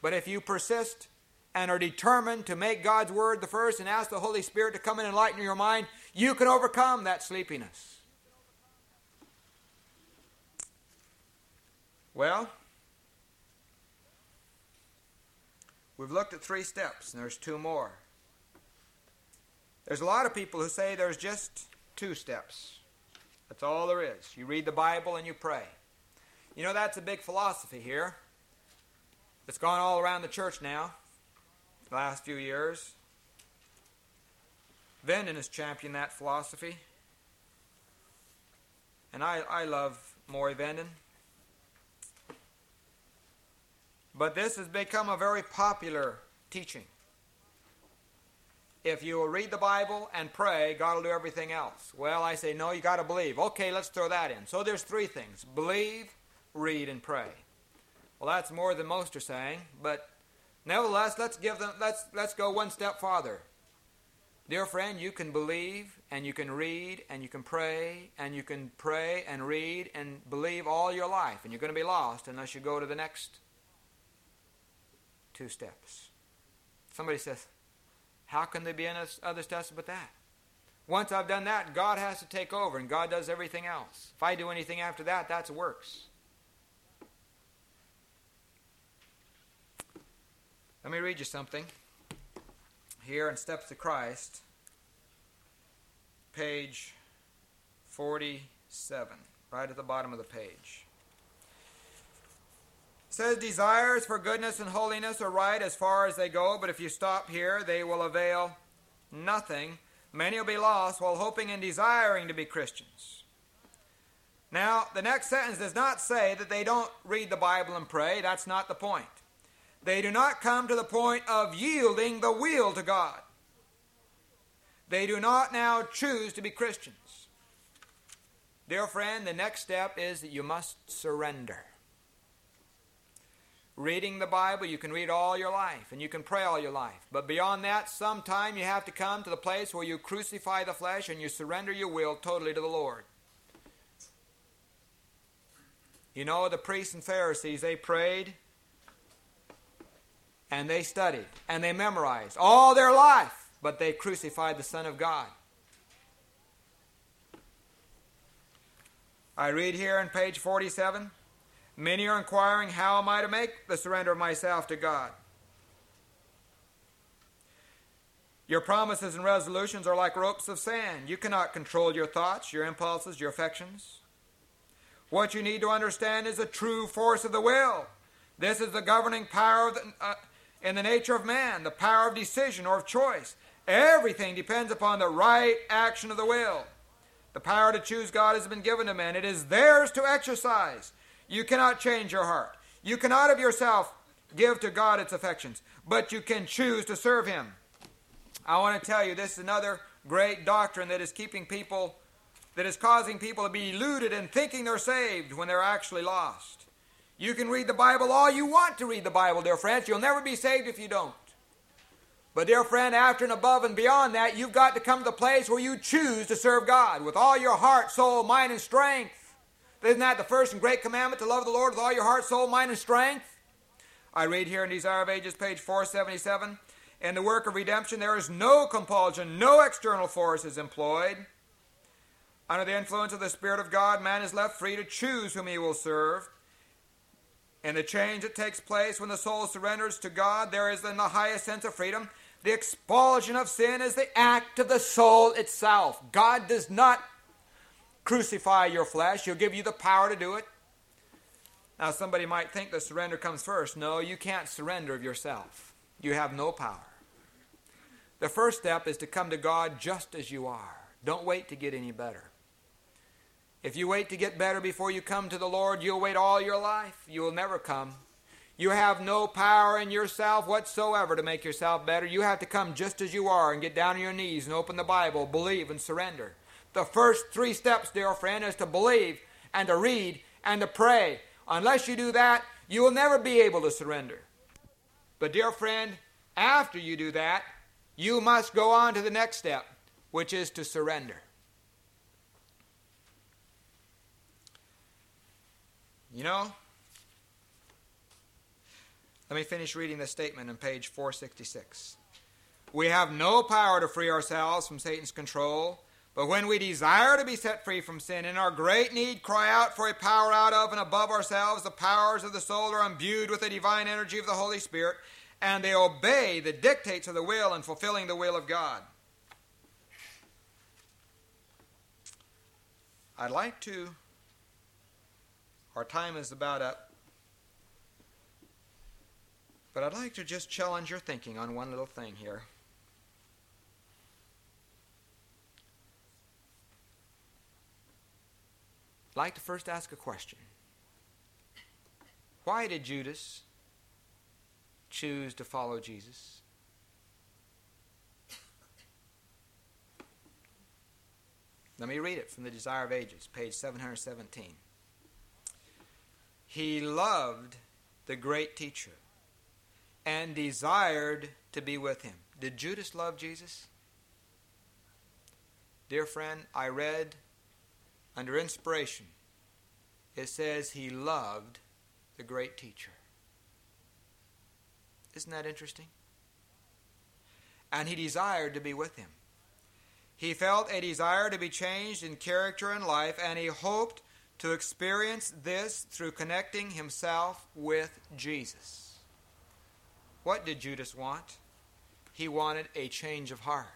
But if you persist and are determined to make God's Word the first and ask the Holy Spirit to come and enlighten your mind, you can overcome that sleepiness. Well, we've looked at three steps, and there's two more. There's a lot of people who say there's just two steps. That's all there is. You read the Bible and you pray. You know, that's a big philosophy here. It's gone all around the church now last few years. Venden has championed that philosophy. And I, I love Maury Venden. But this has become a very popular teaching. If you will read the Bible and pray, God will do everything else. Well, I say, no, you got to believe. Okay, let's throw that in. So there's three things believe, read, and pray. Well, that's more than most are saying, but Nevertheless, let's give them let's let's go one step farther. Dear friend, you can believe and you can read and you can pray and you can pray and read and believe all your life and you're going to be lost unless you go to the next two steps. Somebody says, "How can there be any other steps but that?" Once I've done that, God has to take over and God does everything else. If I do anything after that, that's works. Let me read you something here in Steps to Christ, page 47, right at the bottom of the page. It says, Desires for goodness and holiness are right as far as they go, but if you stop here, they will avail nothing. Many will be lost while hoping and desiring to be Christians. Now, the next sentence does not say that they don't read the Bible and pray. That's not the point. They do not come to the point of yielding the will to God. They do not now choose to be Christians. Dear friend, the next step is that you must surrender. Reading the Bible, you can read all your life and you can pray all your life. But beyond that, sometime you have to come to the place where you crucify the flesh and you surrender your will totally to the Lord. You know, the priests and Pharisees, they prayed and they studied and they memorized all their life, but they crucified the Son of God. I read here on page 47 Many are inquiring, How am I to make the surrender of myself to God? Your promises and resolutions are like ropes of sand. You cannot control your thoughts, your impulses, your affections. What you need to understand is the true force of the will. This is the governing power of the, uh, in the nature of man, the power of decision or of choice. Everything depends upon the right action of the will. The power to choose God has been given to men. It is theirs to exercise. You cannot change your heart. You cannot of yourself give to God its affections, but you can choose to serve Him. I want to tell you this is another great doctrine that is keeping people, that is causing people to be deluded and thinking they're saved when they're actually lost. You can read the Bible all you want to read the Bible, dear friends. You'll never be saved if you don't. But, dear friend, after and above and beyond that, you've got to come to the place where you choose to serve God with all your heart, soul, mind, and strength. Isn't that the first and great commandment to love the Lord with all your heart, soul, mind, and strength? I read here in Desire of Ages, page 477 In the work of redemption, there is no compulsion, no external force is employed. Under the influence of the Spirit of God, man is left free to choose whom he will serve. In the change that takes place when the soul surrenders to God, there is in the highest sense of freedom. The expulsion of sin is the act of the soul itself. God does not crucify your flesh, He'll give you the power to do it. Now, somebody might think the surrender comes first. No, you can't surrender of yourself, you have no power. The first step is to come to God just as you are. Don't wait to get any better. If you wait to get better before you come to the Lord, you'll wait all your life. You will never come. You have no power in yourself whatsoever to make yourself better. You have to come just as you are and get down on your knees and open the Bible, believe and surrender. The first three steps, dear friend, is to believe and to read and to pray. Unless you do that, you will never be able to surrender. But, dear friend, after you do that, you must go on to the next step, which is to surrender. You know, let me finish reading the statement on page 466. We have no power to free ourselves from Satan's control, but when we desire to be set free from sin, in our great need, cry out for a power out of and above ourselves. The powers of the soul are imbued with the divine energy of the Holy Spirit, and they obey the dictates of the will in fulfilling the will of God. I'd like to our time is about up. But I'd like to just challenge your thinking on one little thing here. I'd like to first ask a question. Why did Judas choose to follow Jesus? Let me read it from the Desire of Ages, page 717. He loved the great teacher and desired to be with him. Did Judas love Jesus? Dear friend, I read under inspiration, it says he loved the great teacher. Isn't that interesting? And he desired to be with him. He felt a desire to be changed in character and life, and he hoped to experience this through connecting himself with Jesus. What did Judas want? He wanted a change of heart.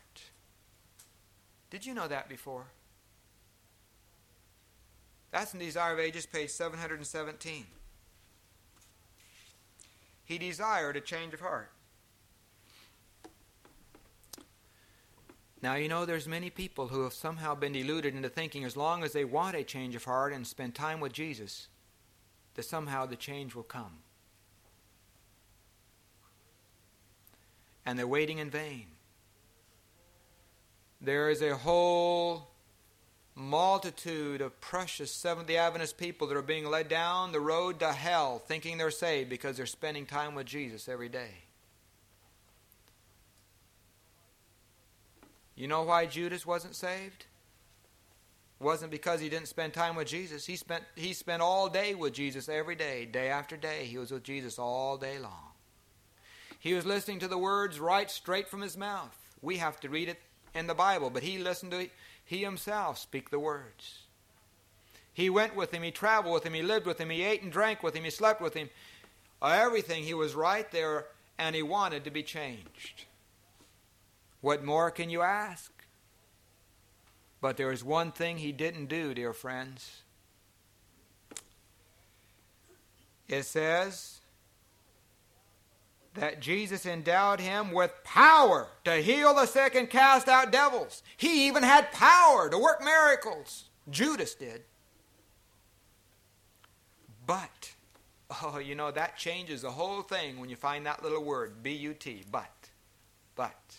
Did you know that before? That's in Desire of Ages, page 717. He desired a change of heart. Now, you know, there's many people who have somehow been deluded into thinking as long as they want a change of heart and spend time with Jesus, that somehow the change will come. And they're waiting in vain. There is a whole multitude of precious Seventh day Adventist people that are being led down the road to hell thinking they're saved because they're spending time with Jesus every day. You know why Judas wasn't saved? It wasn't because he didn't spend time with Jesus. He spent he spent all day with Jesus every day, day after day. He was with Jesus all day long. He was listening to the words right straight from his mouth. We have to read it in the Bible, but he listened to he himself speak the words. He went with him, he traveled with him, he lived with him, he ate and drank with him, he slept with him. Everything, he was right there, and he wanted to be changed. What more can you ask? But there is one thing he didn't do, dear friends. It says that Jesus endowed him with power to heal the sick and cast out devils. He even had power to work miracles. Judas did. But, oh, you know, that changes the whole thing when you find that little word, B U T, but. But.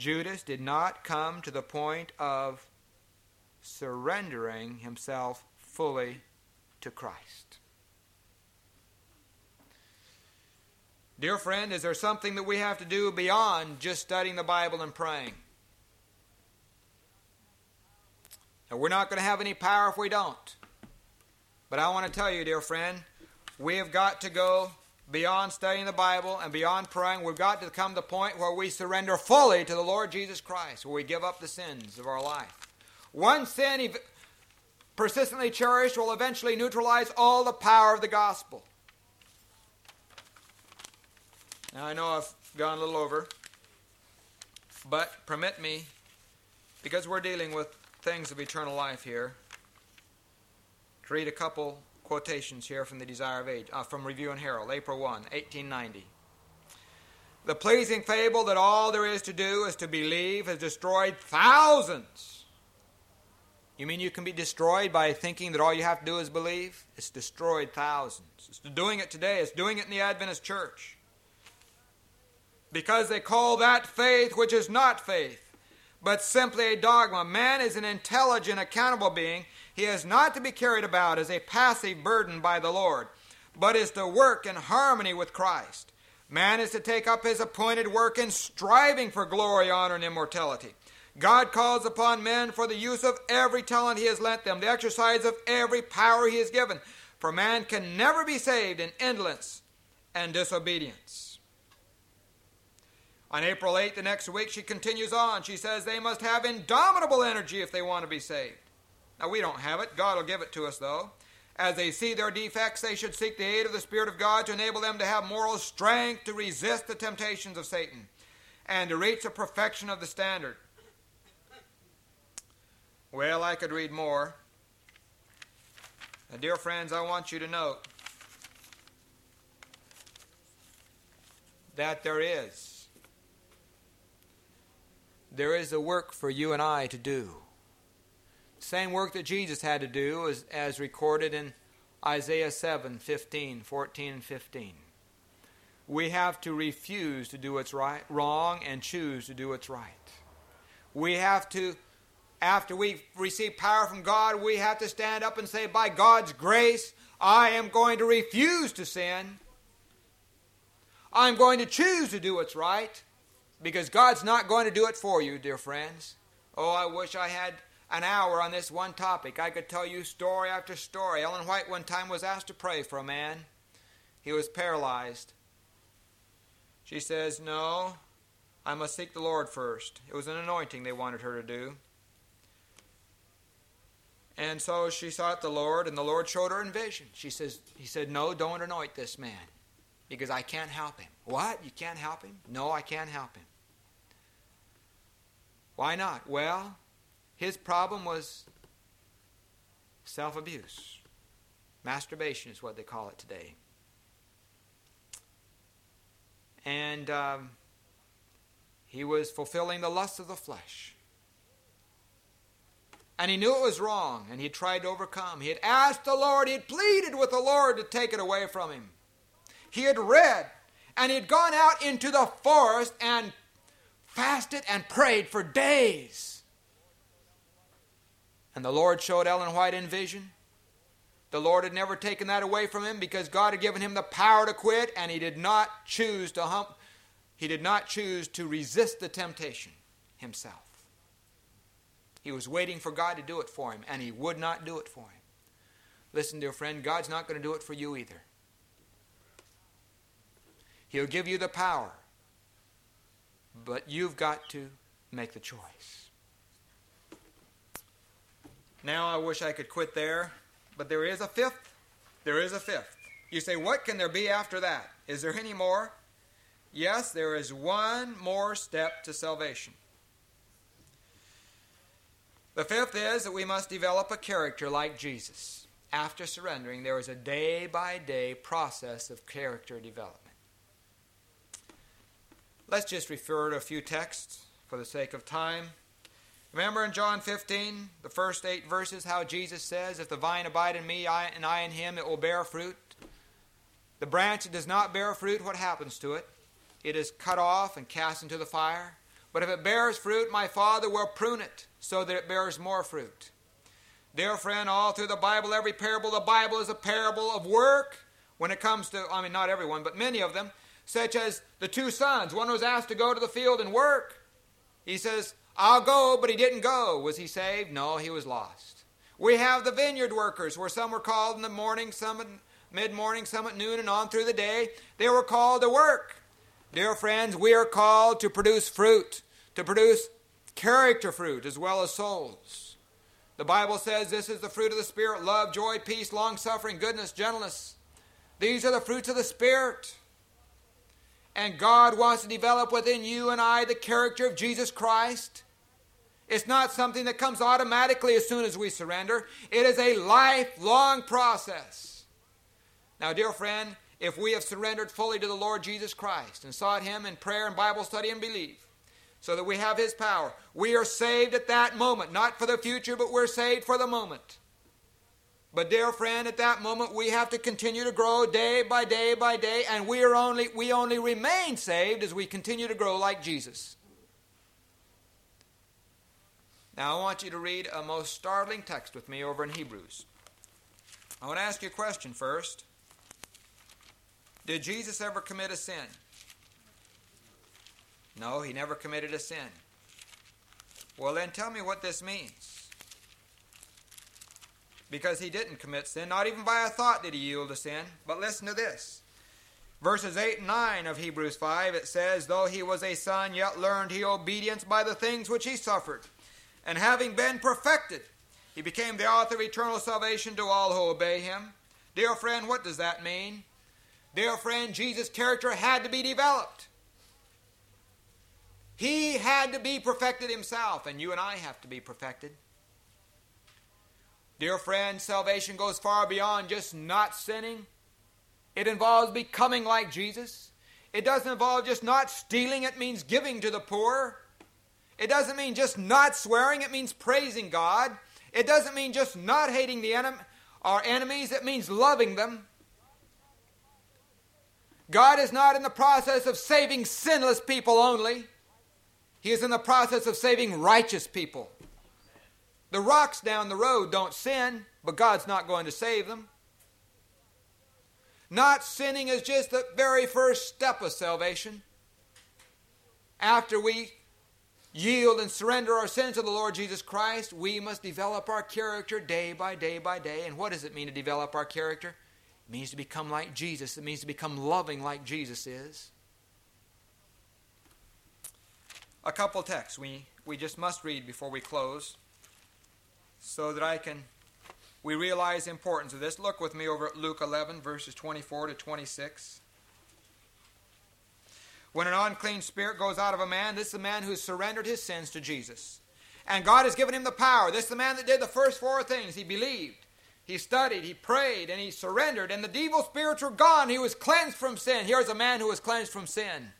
Judas did not come to the point of surrendering himself fully to Christ. Dear friend, is there something that we have to do beyond just studying the Bible and praying? Now, we're not going to have any power if we don't. But I want to tell you, dear friend, we have got to go beyond studying the Bible and beyond praying. We've got to come to the point where we surrender fully to the Lord Jesus Christ, where we give up the sins of our life. One sin persistently cherished will eventually neutralize all the power of the gospel. Now, I know I've gone a little over, but permit me, because we're dealing with things of eternal life here, to read a couple quotations here from the Desire of Age, uh, from Review and Herald, April 1, 1890. The pleasing fable that all there is to do is to believe has destroyed thousands. You mean you can be destroyed by thinking that all you have to do is believe? It's destroyed thousands. It's doing it today. It's doing it in the Adventist church. Because they call that faith which is not faith but simply a dogma. Man is an intelligent, accountable being. He is not to be carried about as a passive burden by the Lord, but is to work in harmony with Christ. Man is to take up his appointed work in striving for glory, honor, and immortality. God calls upon men for the use of every talent he has lent them, the exercise of every power he has given. For man can never be saved in indolence and disobedience. On April 8th, the next week, she continues on. She says they must have indomitable energy if they want to be saved. Now, we don't have it. God will give it to us, though. As they see their defects, they should seek the aid of the Spirit of God to enable them to have moral strength to resist the temptations of Satan and to reach the perfection of the standard. Well, I could read more. Now, dear friends, I want you to note that there is there is a work for you and I to do. Same work that Jesus had to do as, as recorded in Isaiah 7 15, 14, and 15. We have to refuse to do what's right, wrong and choose to do what's right. We have to, after we receive power from God, we have to stand up and say, By God's grace, I am going to refuse to sin. I'm going to choose to do what's right. Because God's not going to do it for you, dear friends. Oh, I wish I had an hour on this one topic. I could tell you story after story. Ellen White one time was asked to pray for a man. He was paralyzed. She says, No, I must seek the Lord first. It was an anointing they wanted her to do. And so she sought the Lord, and the Lord showed her in vision. She says, He said, No, don't anoint this man because I can't help him. What? You can't help him? No, I can't help him. Why not? Well, his problem was self abuse. Masturbation is what they call it today. And um, he was fulfilling the lust of the flesh. And he knew it was wrong, and he tried to overcome. He had asked the Lord, he had pleaded with the Lord to take it away from him. He had read, and he had gone out into the forest and fasted and prayed for days. And the Lord showed Ellen White in vision. The Lord had never taken that away from him because God had given him the power to quit, and he did not choose to hump, he did not choose to resist the temptation himself. He was waiting for God to do it for him, and he would not do it for him. Listen, dear friend, God's not going to do it for you either. He'll give you the power. But you've got to make the choice. Now I wish I could quit there, but there is a fifth. There is a fifth. You say, what can there be after that? Is there any more? Yes, there is one more step to salvation. The fifth is that we must develop a character like Jesus. After surrendering, there is a day by day process of character development. Let's just refer to a few texts for the sake of time. Remember in John 15, the first eight verses, how Jesus says, If the vine abide in me and I in him, it will bear fruit. The branch that does not bear fruit, what happens to it? It is cut off and cast into the fire. But if it bears fruit, my Father will prune it so that it bears more fruit. Dear friend, all through the Bible, every parable, the Bible is a parable of work when it comes to, I mean, not everyone, but many of them such as the two sons. One was asked to go to the field and work. He says, I'll go, but he didn't go. Was he saved? No, he was lost. We have the vineyard workers, where some were called in the morning, some at mid morning, some at noon, and on through the day. They were called to work. Dear friends, we are called to produce fruit, to produce character fruit as well as souls. The Bible says this is the fruit of the Spirit love, joy, peace, long suffering, goodness, gentleness. These are the fruits of the Spirit. And God wants to develop within you and I the character of Jesus Christ. It's not something that comes automatically as soon as we surrender, it is a lifelong process. Now, dear friend, if we have surrendered fully to the Lord Jesus Christ and sought Him in prayer and Bible study and believe, so that we have His power, we are saved at that moment, not for the future, but we're saved for the moment. But dear friend, at that moment we have to continue to grow day by day by day, and we are only we only remain saved as we continue to grow like Jesus. Now I want you to read a most startling text with me over in Hebrews. I want to ask you a question first. Did Jesus ever commit a sin? No, he never committed a sin. Well, then tell me what this means. Because he didn't commit sin, not even by a thought did he yield to sin. But listen to this. Verses 8 and 9 of Hebrews 5, it says, Though he was a son, yet learned he obedience by the things which he suffered. And having been perfected, he became the author of eternal salvation to all who obey him. Dear friend, what does that mean? Dear friend, Jesus' character had to be developed. He had to be perfected himself, and you and I have to be perfected. Dear friend, salvation goes far beyond just not sinning. It involves becoming like Jesus. It doesn't involve just not stealing, it means giving to the poor. It doesn't mean just not swearing, it means praising God. It doesn't mean just not hating the enemy, our enemies, it means loving them. God is not in the process of saving sinless people only. He is in the process of saving righteous people. The rocks down the road don't sin, but God's not going to save them. Not sinning is just the very first step of salvation. After we yield and surrender our sins to the Lord Jesus Christ, we must develop our character day by day by day. And what does it mean to develop our character? It means to become like Jesus, it means to become loving like Jesus is a couple texts we, we just must read before we close so that I can we realize the importance of this. Look with me over at Luke 11 verses 24 to 26. When an unclean spirit goes out of a man, this is the man who has surrendered his sins to Jesus. And God has given him the power. This is the man that did the first four things. He believed, he studied, he prayed, and he surrendered. And the evil spirits were gone. He was cleansed from sin. Here's a man who was cleansed from sin.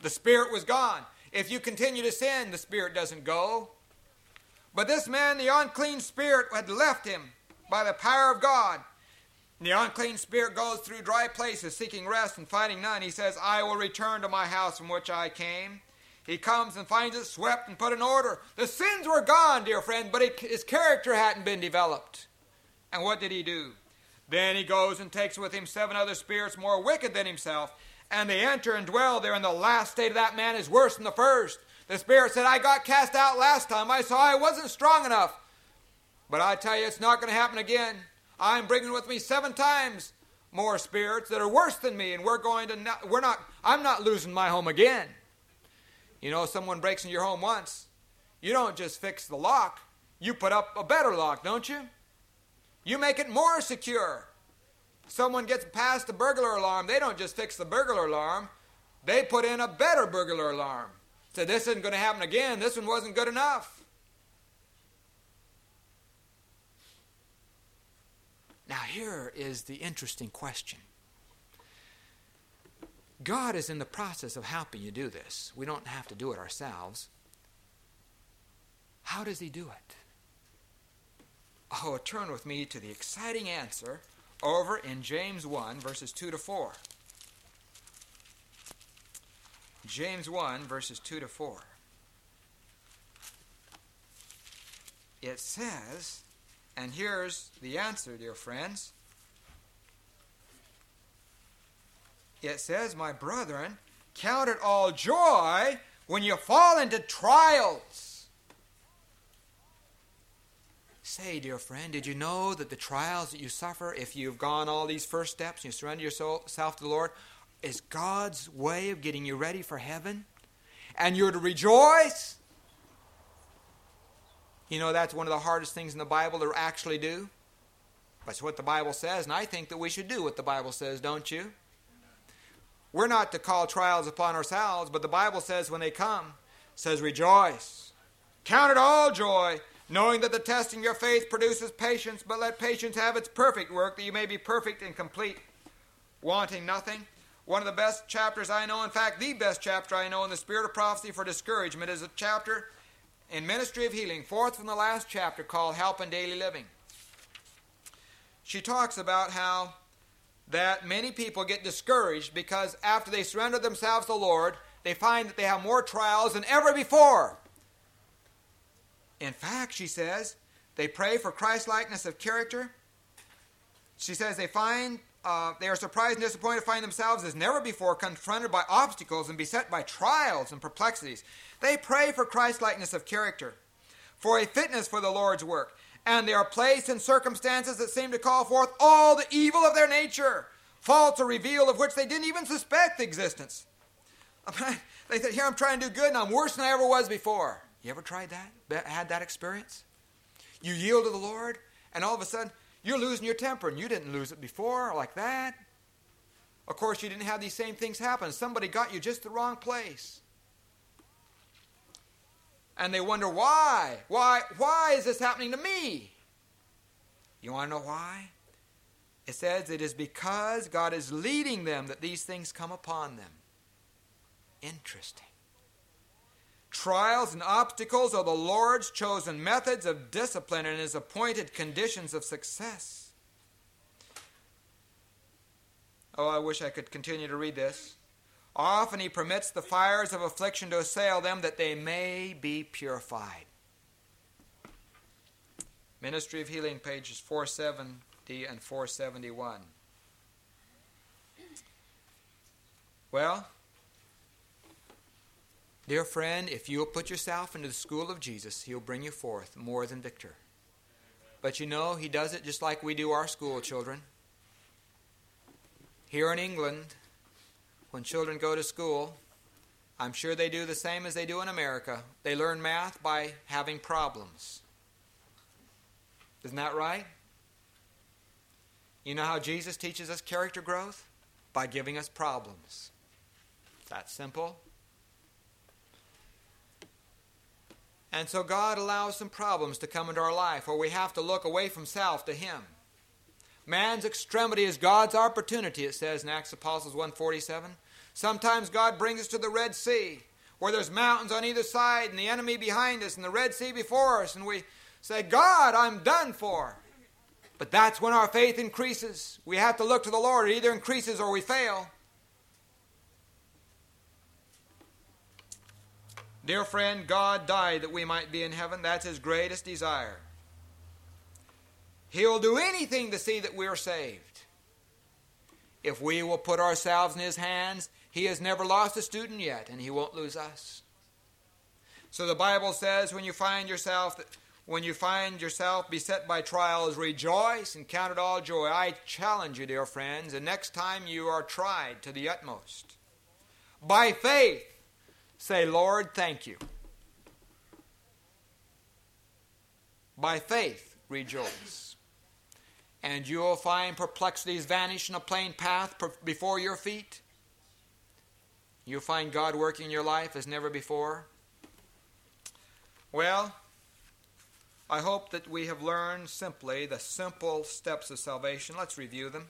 The spirit was gone. If you continue to sin, the spirit doesn't go. But this man, the unclean spirit, had left him by the power of God. And the unclean spirit goes through dry places seeking rest and finding none. He says, I will return to my house from which I came. He comes and finds it swept and put in order. The sins were gone, dear friend, but his character hadn't been developed. And what did he do? Then he goes and takes with him seven other spirits more wicked than himself and they enter and dwell there, and the last state of that man is worse than the first. The Spirit said, I got cast out last time. I saw I wasn't strong enough. But I tell you, it's not going to happen again. I'm bringing with me seven times more spirits that are worse than me, and we're going to, not, we're not, I'm not losing my home again. You know, someone breaks in your home once, you don't just fix the lock, you put up a better lock, don't you? You make it more secure someone gets past the burglar alarm, they don't just fix the burglar alarm, they put in a better burglar alarm. So this isn't going to happen again. This one wasn't good enough. Now, here is the interesting question. God is in the process of helping you do this. We don't have to do it ourselves. How does He do it? Oh, turn with me to the exciting answer over in James 1, verses 2 to 4. James 1, verses 2 to 4. It says, and here's the answer, dear friends. it says, My brethren, count it all joy when you fall into trials. Say, dear friend, did you know that the trials that you suffer, if you've gone all these first steps and you surrender yourself to the Lord, is God's way of getting you ready for heaven? And you're to rejoice? You know, that's one of the hardest things in the Bible to actually do. That's what the Bible says, and I think that we should do what the Bible says, don't you? We're not to call trials upon ourselves, but the Bible says when they come, says rejoice. Count it all joy, knowing that the testing of your faith produces patience, but let patience have its perfect work, that you may be perfect and complete, wanting nothing. One of the best chapters I know, in fact, the best chapter I know in the Spirit of Prophecy for Discouragement is a chapter in Ministry of Healing, fourth from the last chapter, called Help in Daily Living. She talks about how that many people get discouraged because after they surrender themselves to the Lord, they find that they have more trials than ever before. In fact, she says, they pray for Christ likeness of character. She says they find uh, they are surprised and disappointed to find themselves as never before confronted by obstacles and beset by trials and perplexities. They pray for Christ likeness of character, for a fitness for the Lord's work, and they are placed in circumstances that seem to call forth all the evil of their nature, faults are revealed of which they didn't even suspect the existence. they said, Here I'm trying to do good and I'm worse than I ever was before. You ever tried that? Had that experience? You yield to the Lord, and all of a sudden, you're losing your temper, and you didn't lose it before like that. Of course, you didn't have these same things happen. Somebody got you just the wrong place. And they wonder why? Why why is this happening to me? You want to know why? It says it is because God is leading them that these things come upon them. Interesting. Trials and obstacles are the Lord's chosen methods of discipline and his appointed conditions of success. Oh, I wish I could continue to read this. Often he permits the fires of affliction to assail them that they may be purified. Ministry of Healing, pages 470 and 471. Well, dear friend, if you'll put yourself into the school of Jesus, he'll bring you forth more than victor. But you know, he does it just like we do our school children. Here in England, when children go to school, I'm sure they do the same as they do in America. They learn math by having problems. Isn't that right? You know how Jesus teaches us character growth? By giving us problems. That simple. And so God allows some problems to come into our life where we have to look away from self to Him. Man's extremity is God's opportunity, it says in Acts Apostles 147. Sometimes God brings us to the Red Sea, where there's mountains on either side and the enemy behind us and the Red Sea before us, and we say, God, I'm done for. But that's when our faith increases. We have to look to the Lord. It either increases or we fail. Dear friend, God died that we might be in heaven. That's His greatest desire. He'll do anything to see that we're saved. If we will put ourselves in His hands, he has never lost a student yet, and he won't lose us. So the Bible says when you find yourself when you find yourself beset by trials, rejoice and count it all joy. I challenge you, dear friends, the next time you are tried to the utmost, by faith, say, Lord, thank you. By faith, rejoice. And you will find perplexities vanish in a plain path before your feet. You'll find God working your life as never before. Well, I hope that we have learned simply the simple steps of salvation. Let's review them.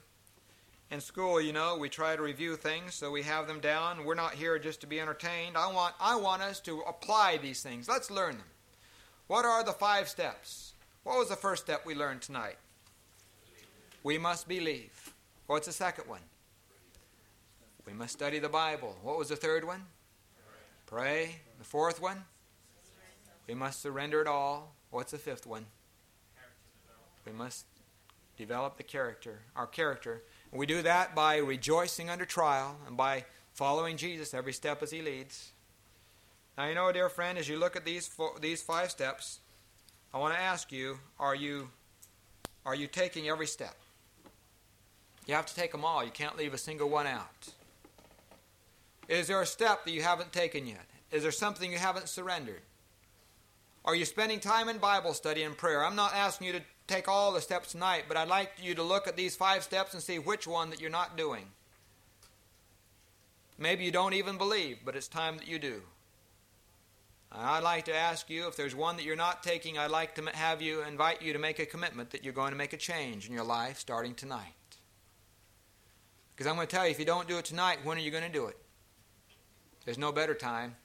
In school, you know, we try to review things so we have them down. We're not here just to be entertained. I want, I want us to apply these things. Let's learn them. What are the five steps? What was the first step we learned tonight? We must believe. What's the second one? We must study the Bible. What was the third one? Pray. The fourth one? We must surrender it all. What's the fifth one? We must develop the character, our character. We do that by rejoicing under trial and by following Jesus every step as he leads. Now, you know, dear friend, as you look at these, four, these five steps, I want to ask you are you, are you taking every step? You have to take them all. You can't leave a single one out. Is there a step that you haven't taken yet? Is there something you haven't surrendered? Are you spending time in Bible study and prayer? I'm not asking you to take all the steps tonight, but I'd like you to look at these five steps and see which one that you're not doing. Maybe you don't even believe, but it's time that you do. I'd like to ask you if there's one that you're not taking, I'd like to have you invite you to make a commitment that you're going to make a change in your life starting tonight. Because I'm going to tell you, if you don't do it tonight, when are you going to do it? There's no better time.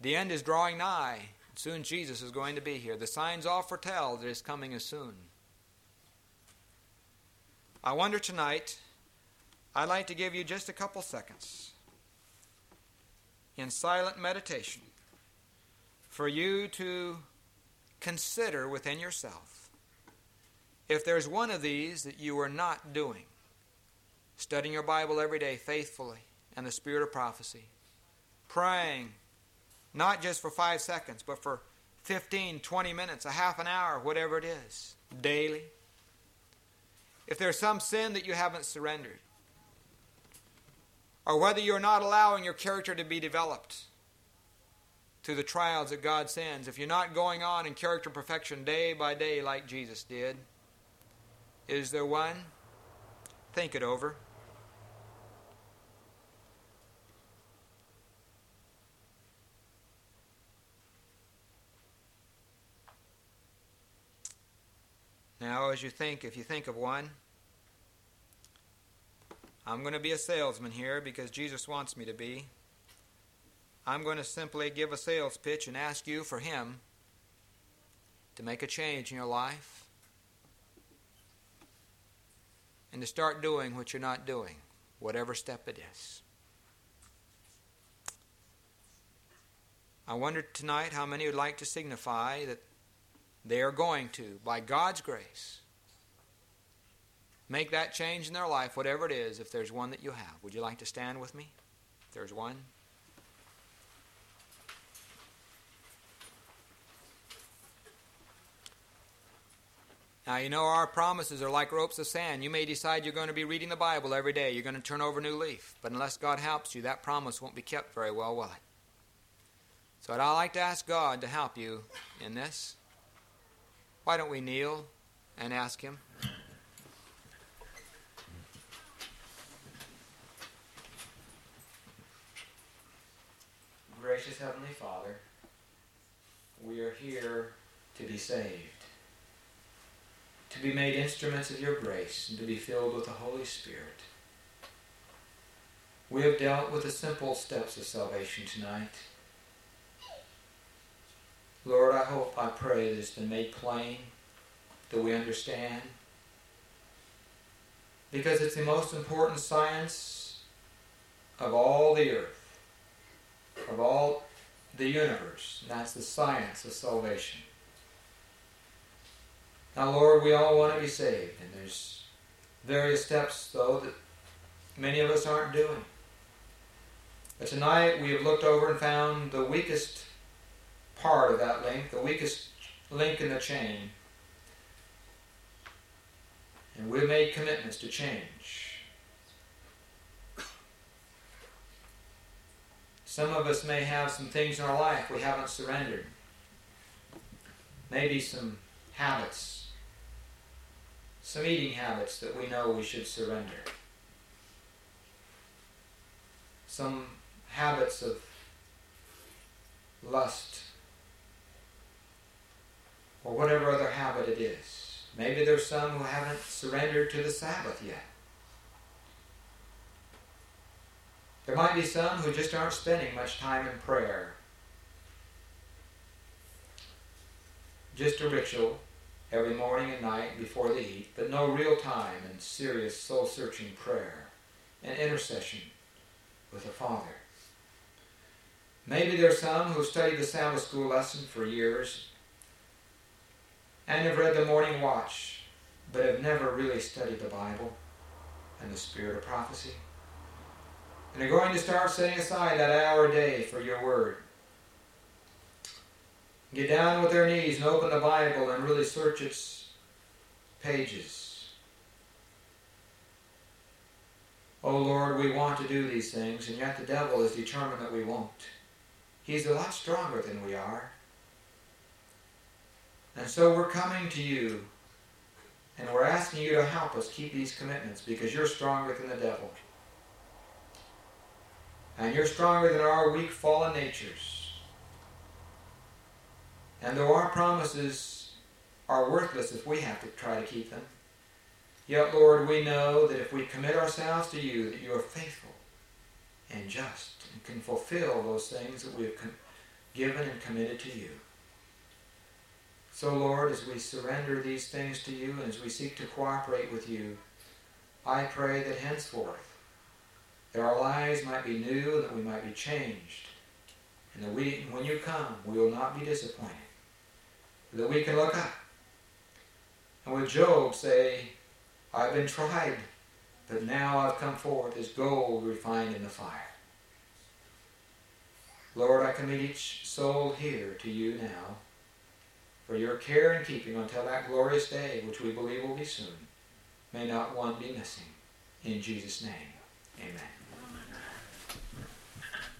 The end is drawing nigh. Soon Jesus is going to be here. The signs all foretell that his coming is soon. I wonder tonight, I'd like to give you just a couple seconds in silent meditation for you to consider within yourself if there's one of these that you are not doing studying your Bible every day faithfully and the spirit of prophecy, praying not just for five seconds, but for 15, 20 minutes, a half an hour, whatever it is, daily. If there's some sin that you haven't surrendered, or whether you're not allowing your character to be developed through the trials that God sends, if you're not going on in character perfection day by day like Jesus did, is there one? Think it over. Now, as you think, if you think of one, I'm going to be a salesman here because Jesus wants me to be. I'm going to simply give a sales pitch and ask you for Him to make a change in your life and to start doing what you're not doing, whatever step it is. I wonder tonight how many would like to signify that they are going to, by God's grace, make that change in their life, whatever it is, if there's one that you have. Would you like to stand with me? If there's one. Now, you know, our promises are like ropes of sand. You may decide you're going to be reading the Bible every day. You're going to turn over a new leaf. But unless God helps you, that promise won't be kept very well, will it? So I'd like to ask God to help you in this. Why don't we kneel and ask Him? Gracious Heavenly Father, we are here to be saved, to be made instruments of your grace, and to be filled with the Holy Spirit. We have dealt with the simple steps of salvation tonight. Lord, I hope, I pray that it's been made plain, that we understand. Because it's the most important science of all the earth, of all the universe, and that's the science of salvation. Now, Lord, we all want to be saved, and there's various steps, though, that many of us aren't doing. But tonight we have looked over and found the weakest part of that link, the weakest link in the chain. And we've made commitments to change. Some of us may have some things in our life we haven't surrendered. Maybe some habits, some eating habits that we know we should surrender. Some habits of lust or whatever other habit it is. Maybe there's some who haven't surrendered to the Sabbath yet. There might be some who just aren't spending much time in prayer. Just a ritual every morning and night before they eat, but no real time in serious soul searching prayer and intercession with the Father. Maybe there's some who studied the Sabbath school lesson for years and have read the morning watch, but have never really studied the Bible and the spirit of prophecy. And they're going to start setting aside that hour a day for your word. Get down with their knees and open the Bible and really search its pages. Oh Lord, we want to do these things, and yet the devil is determined that we won't. He's a lot stronger than we are. And so we're coming to you, and we're asking you to help us keep these commitments because you're stronger than the devil. And you're stronger than our weak, fallen natures. And though our promises are worthless if we have to try to keep them, yet, Lord, we know that if we commit ourselves to you, that you are faithful and just and can fulfill those things that we have given and committed to you. So, Lord, as we surrender these things to you and as we seek to cooperate with you, I pray that henceforth that our lives might be new, that we might be changed, and that we, when you come, we will not be disappointed, that we can look up. And with Job say, I've been tried, but now I've come forth as gold refined in the fire. Lord, I commit each soul here to you now for your care and keeping until that glorious day, which we believe will be soon. May not one be missing. In Jesus' name, amen.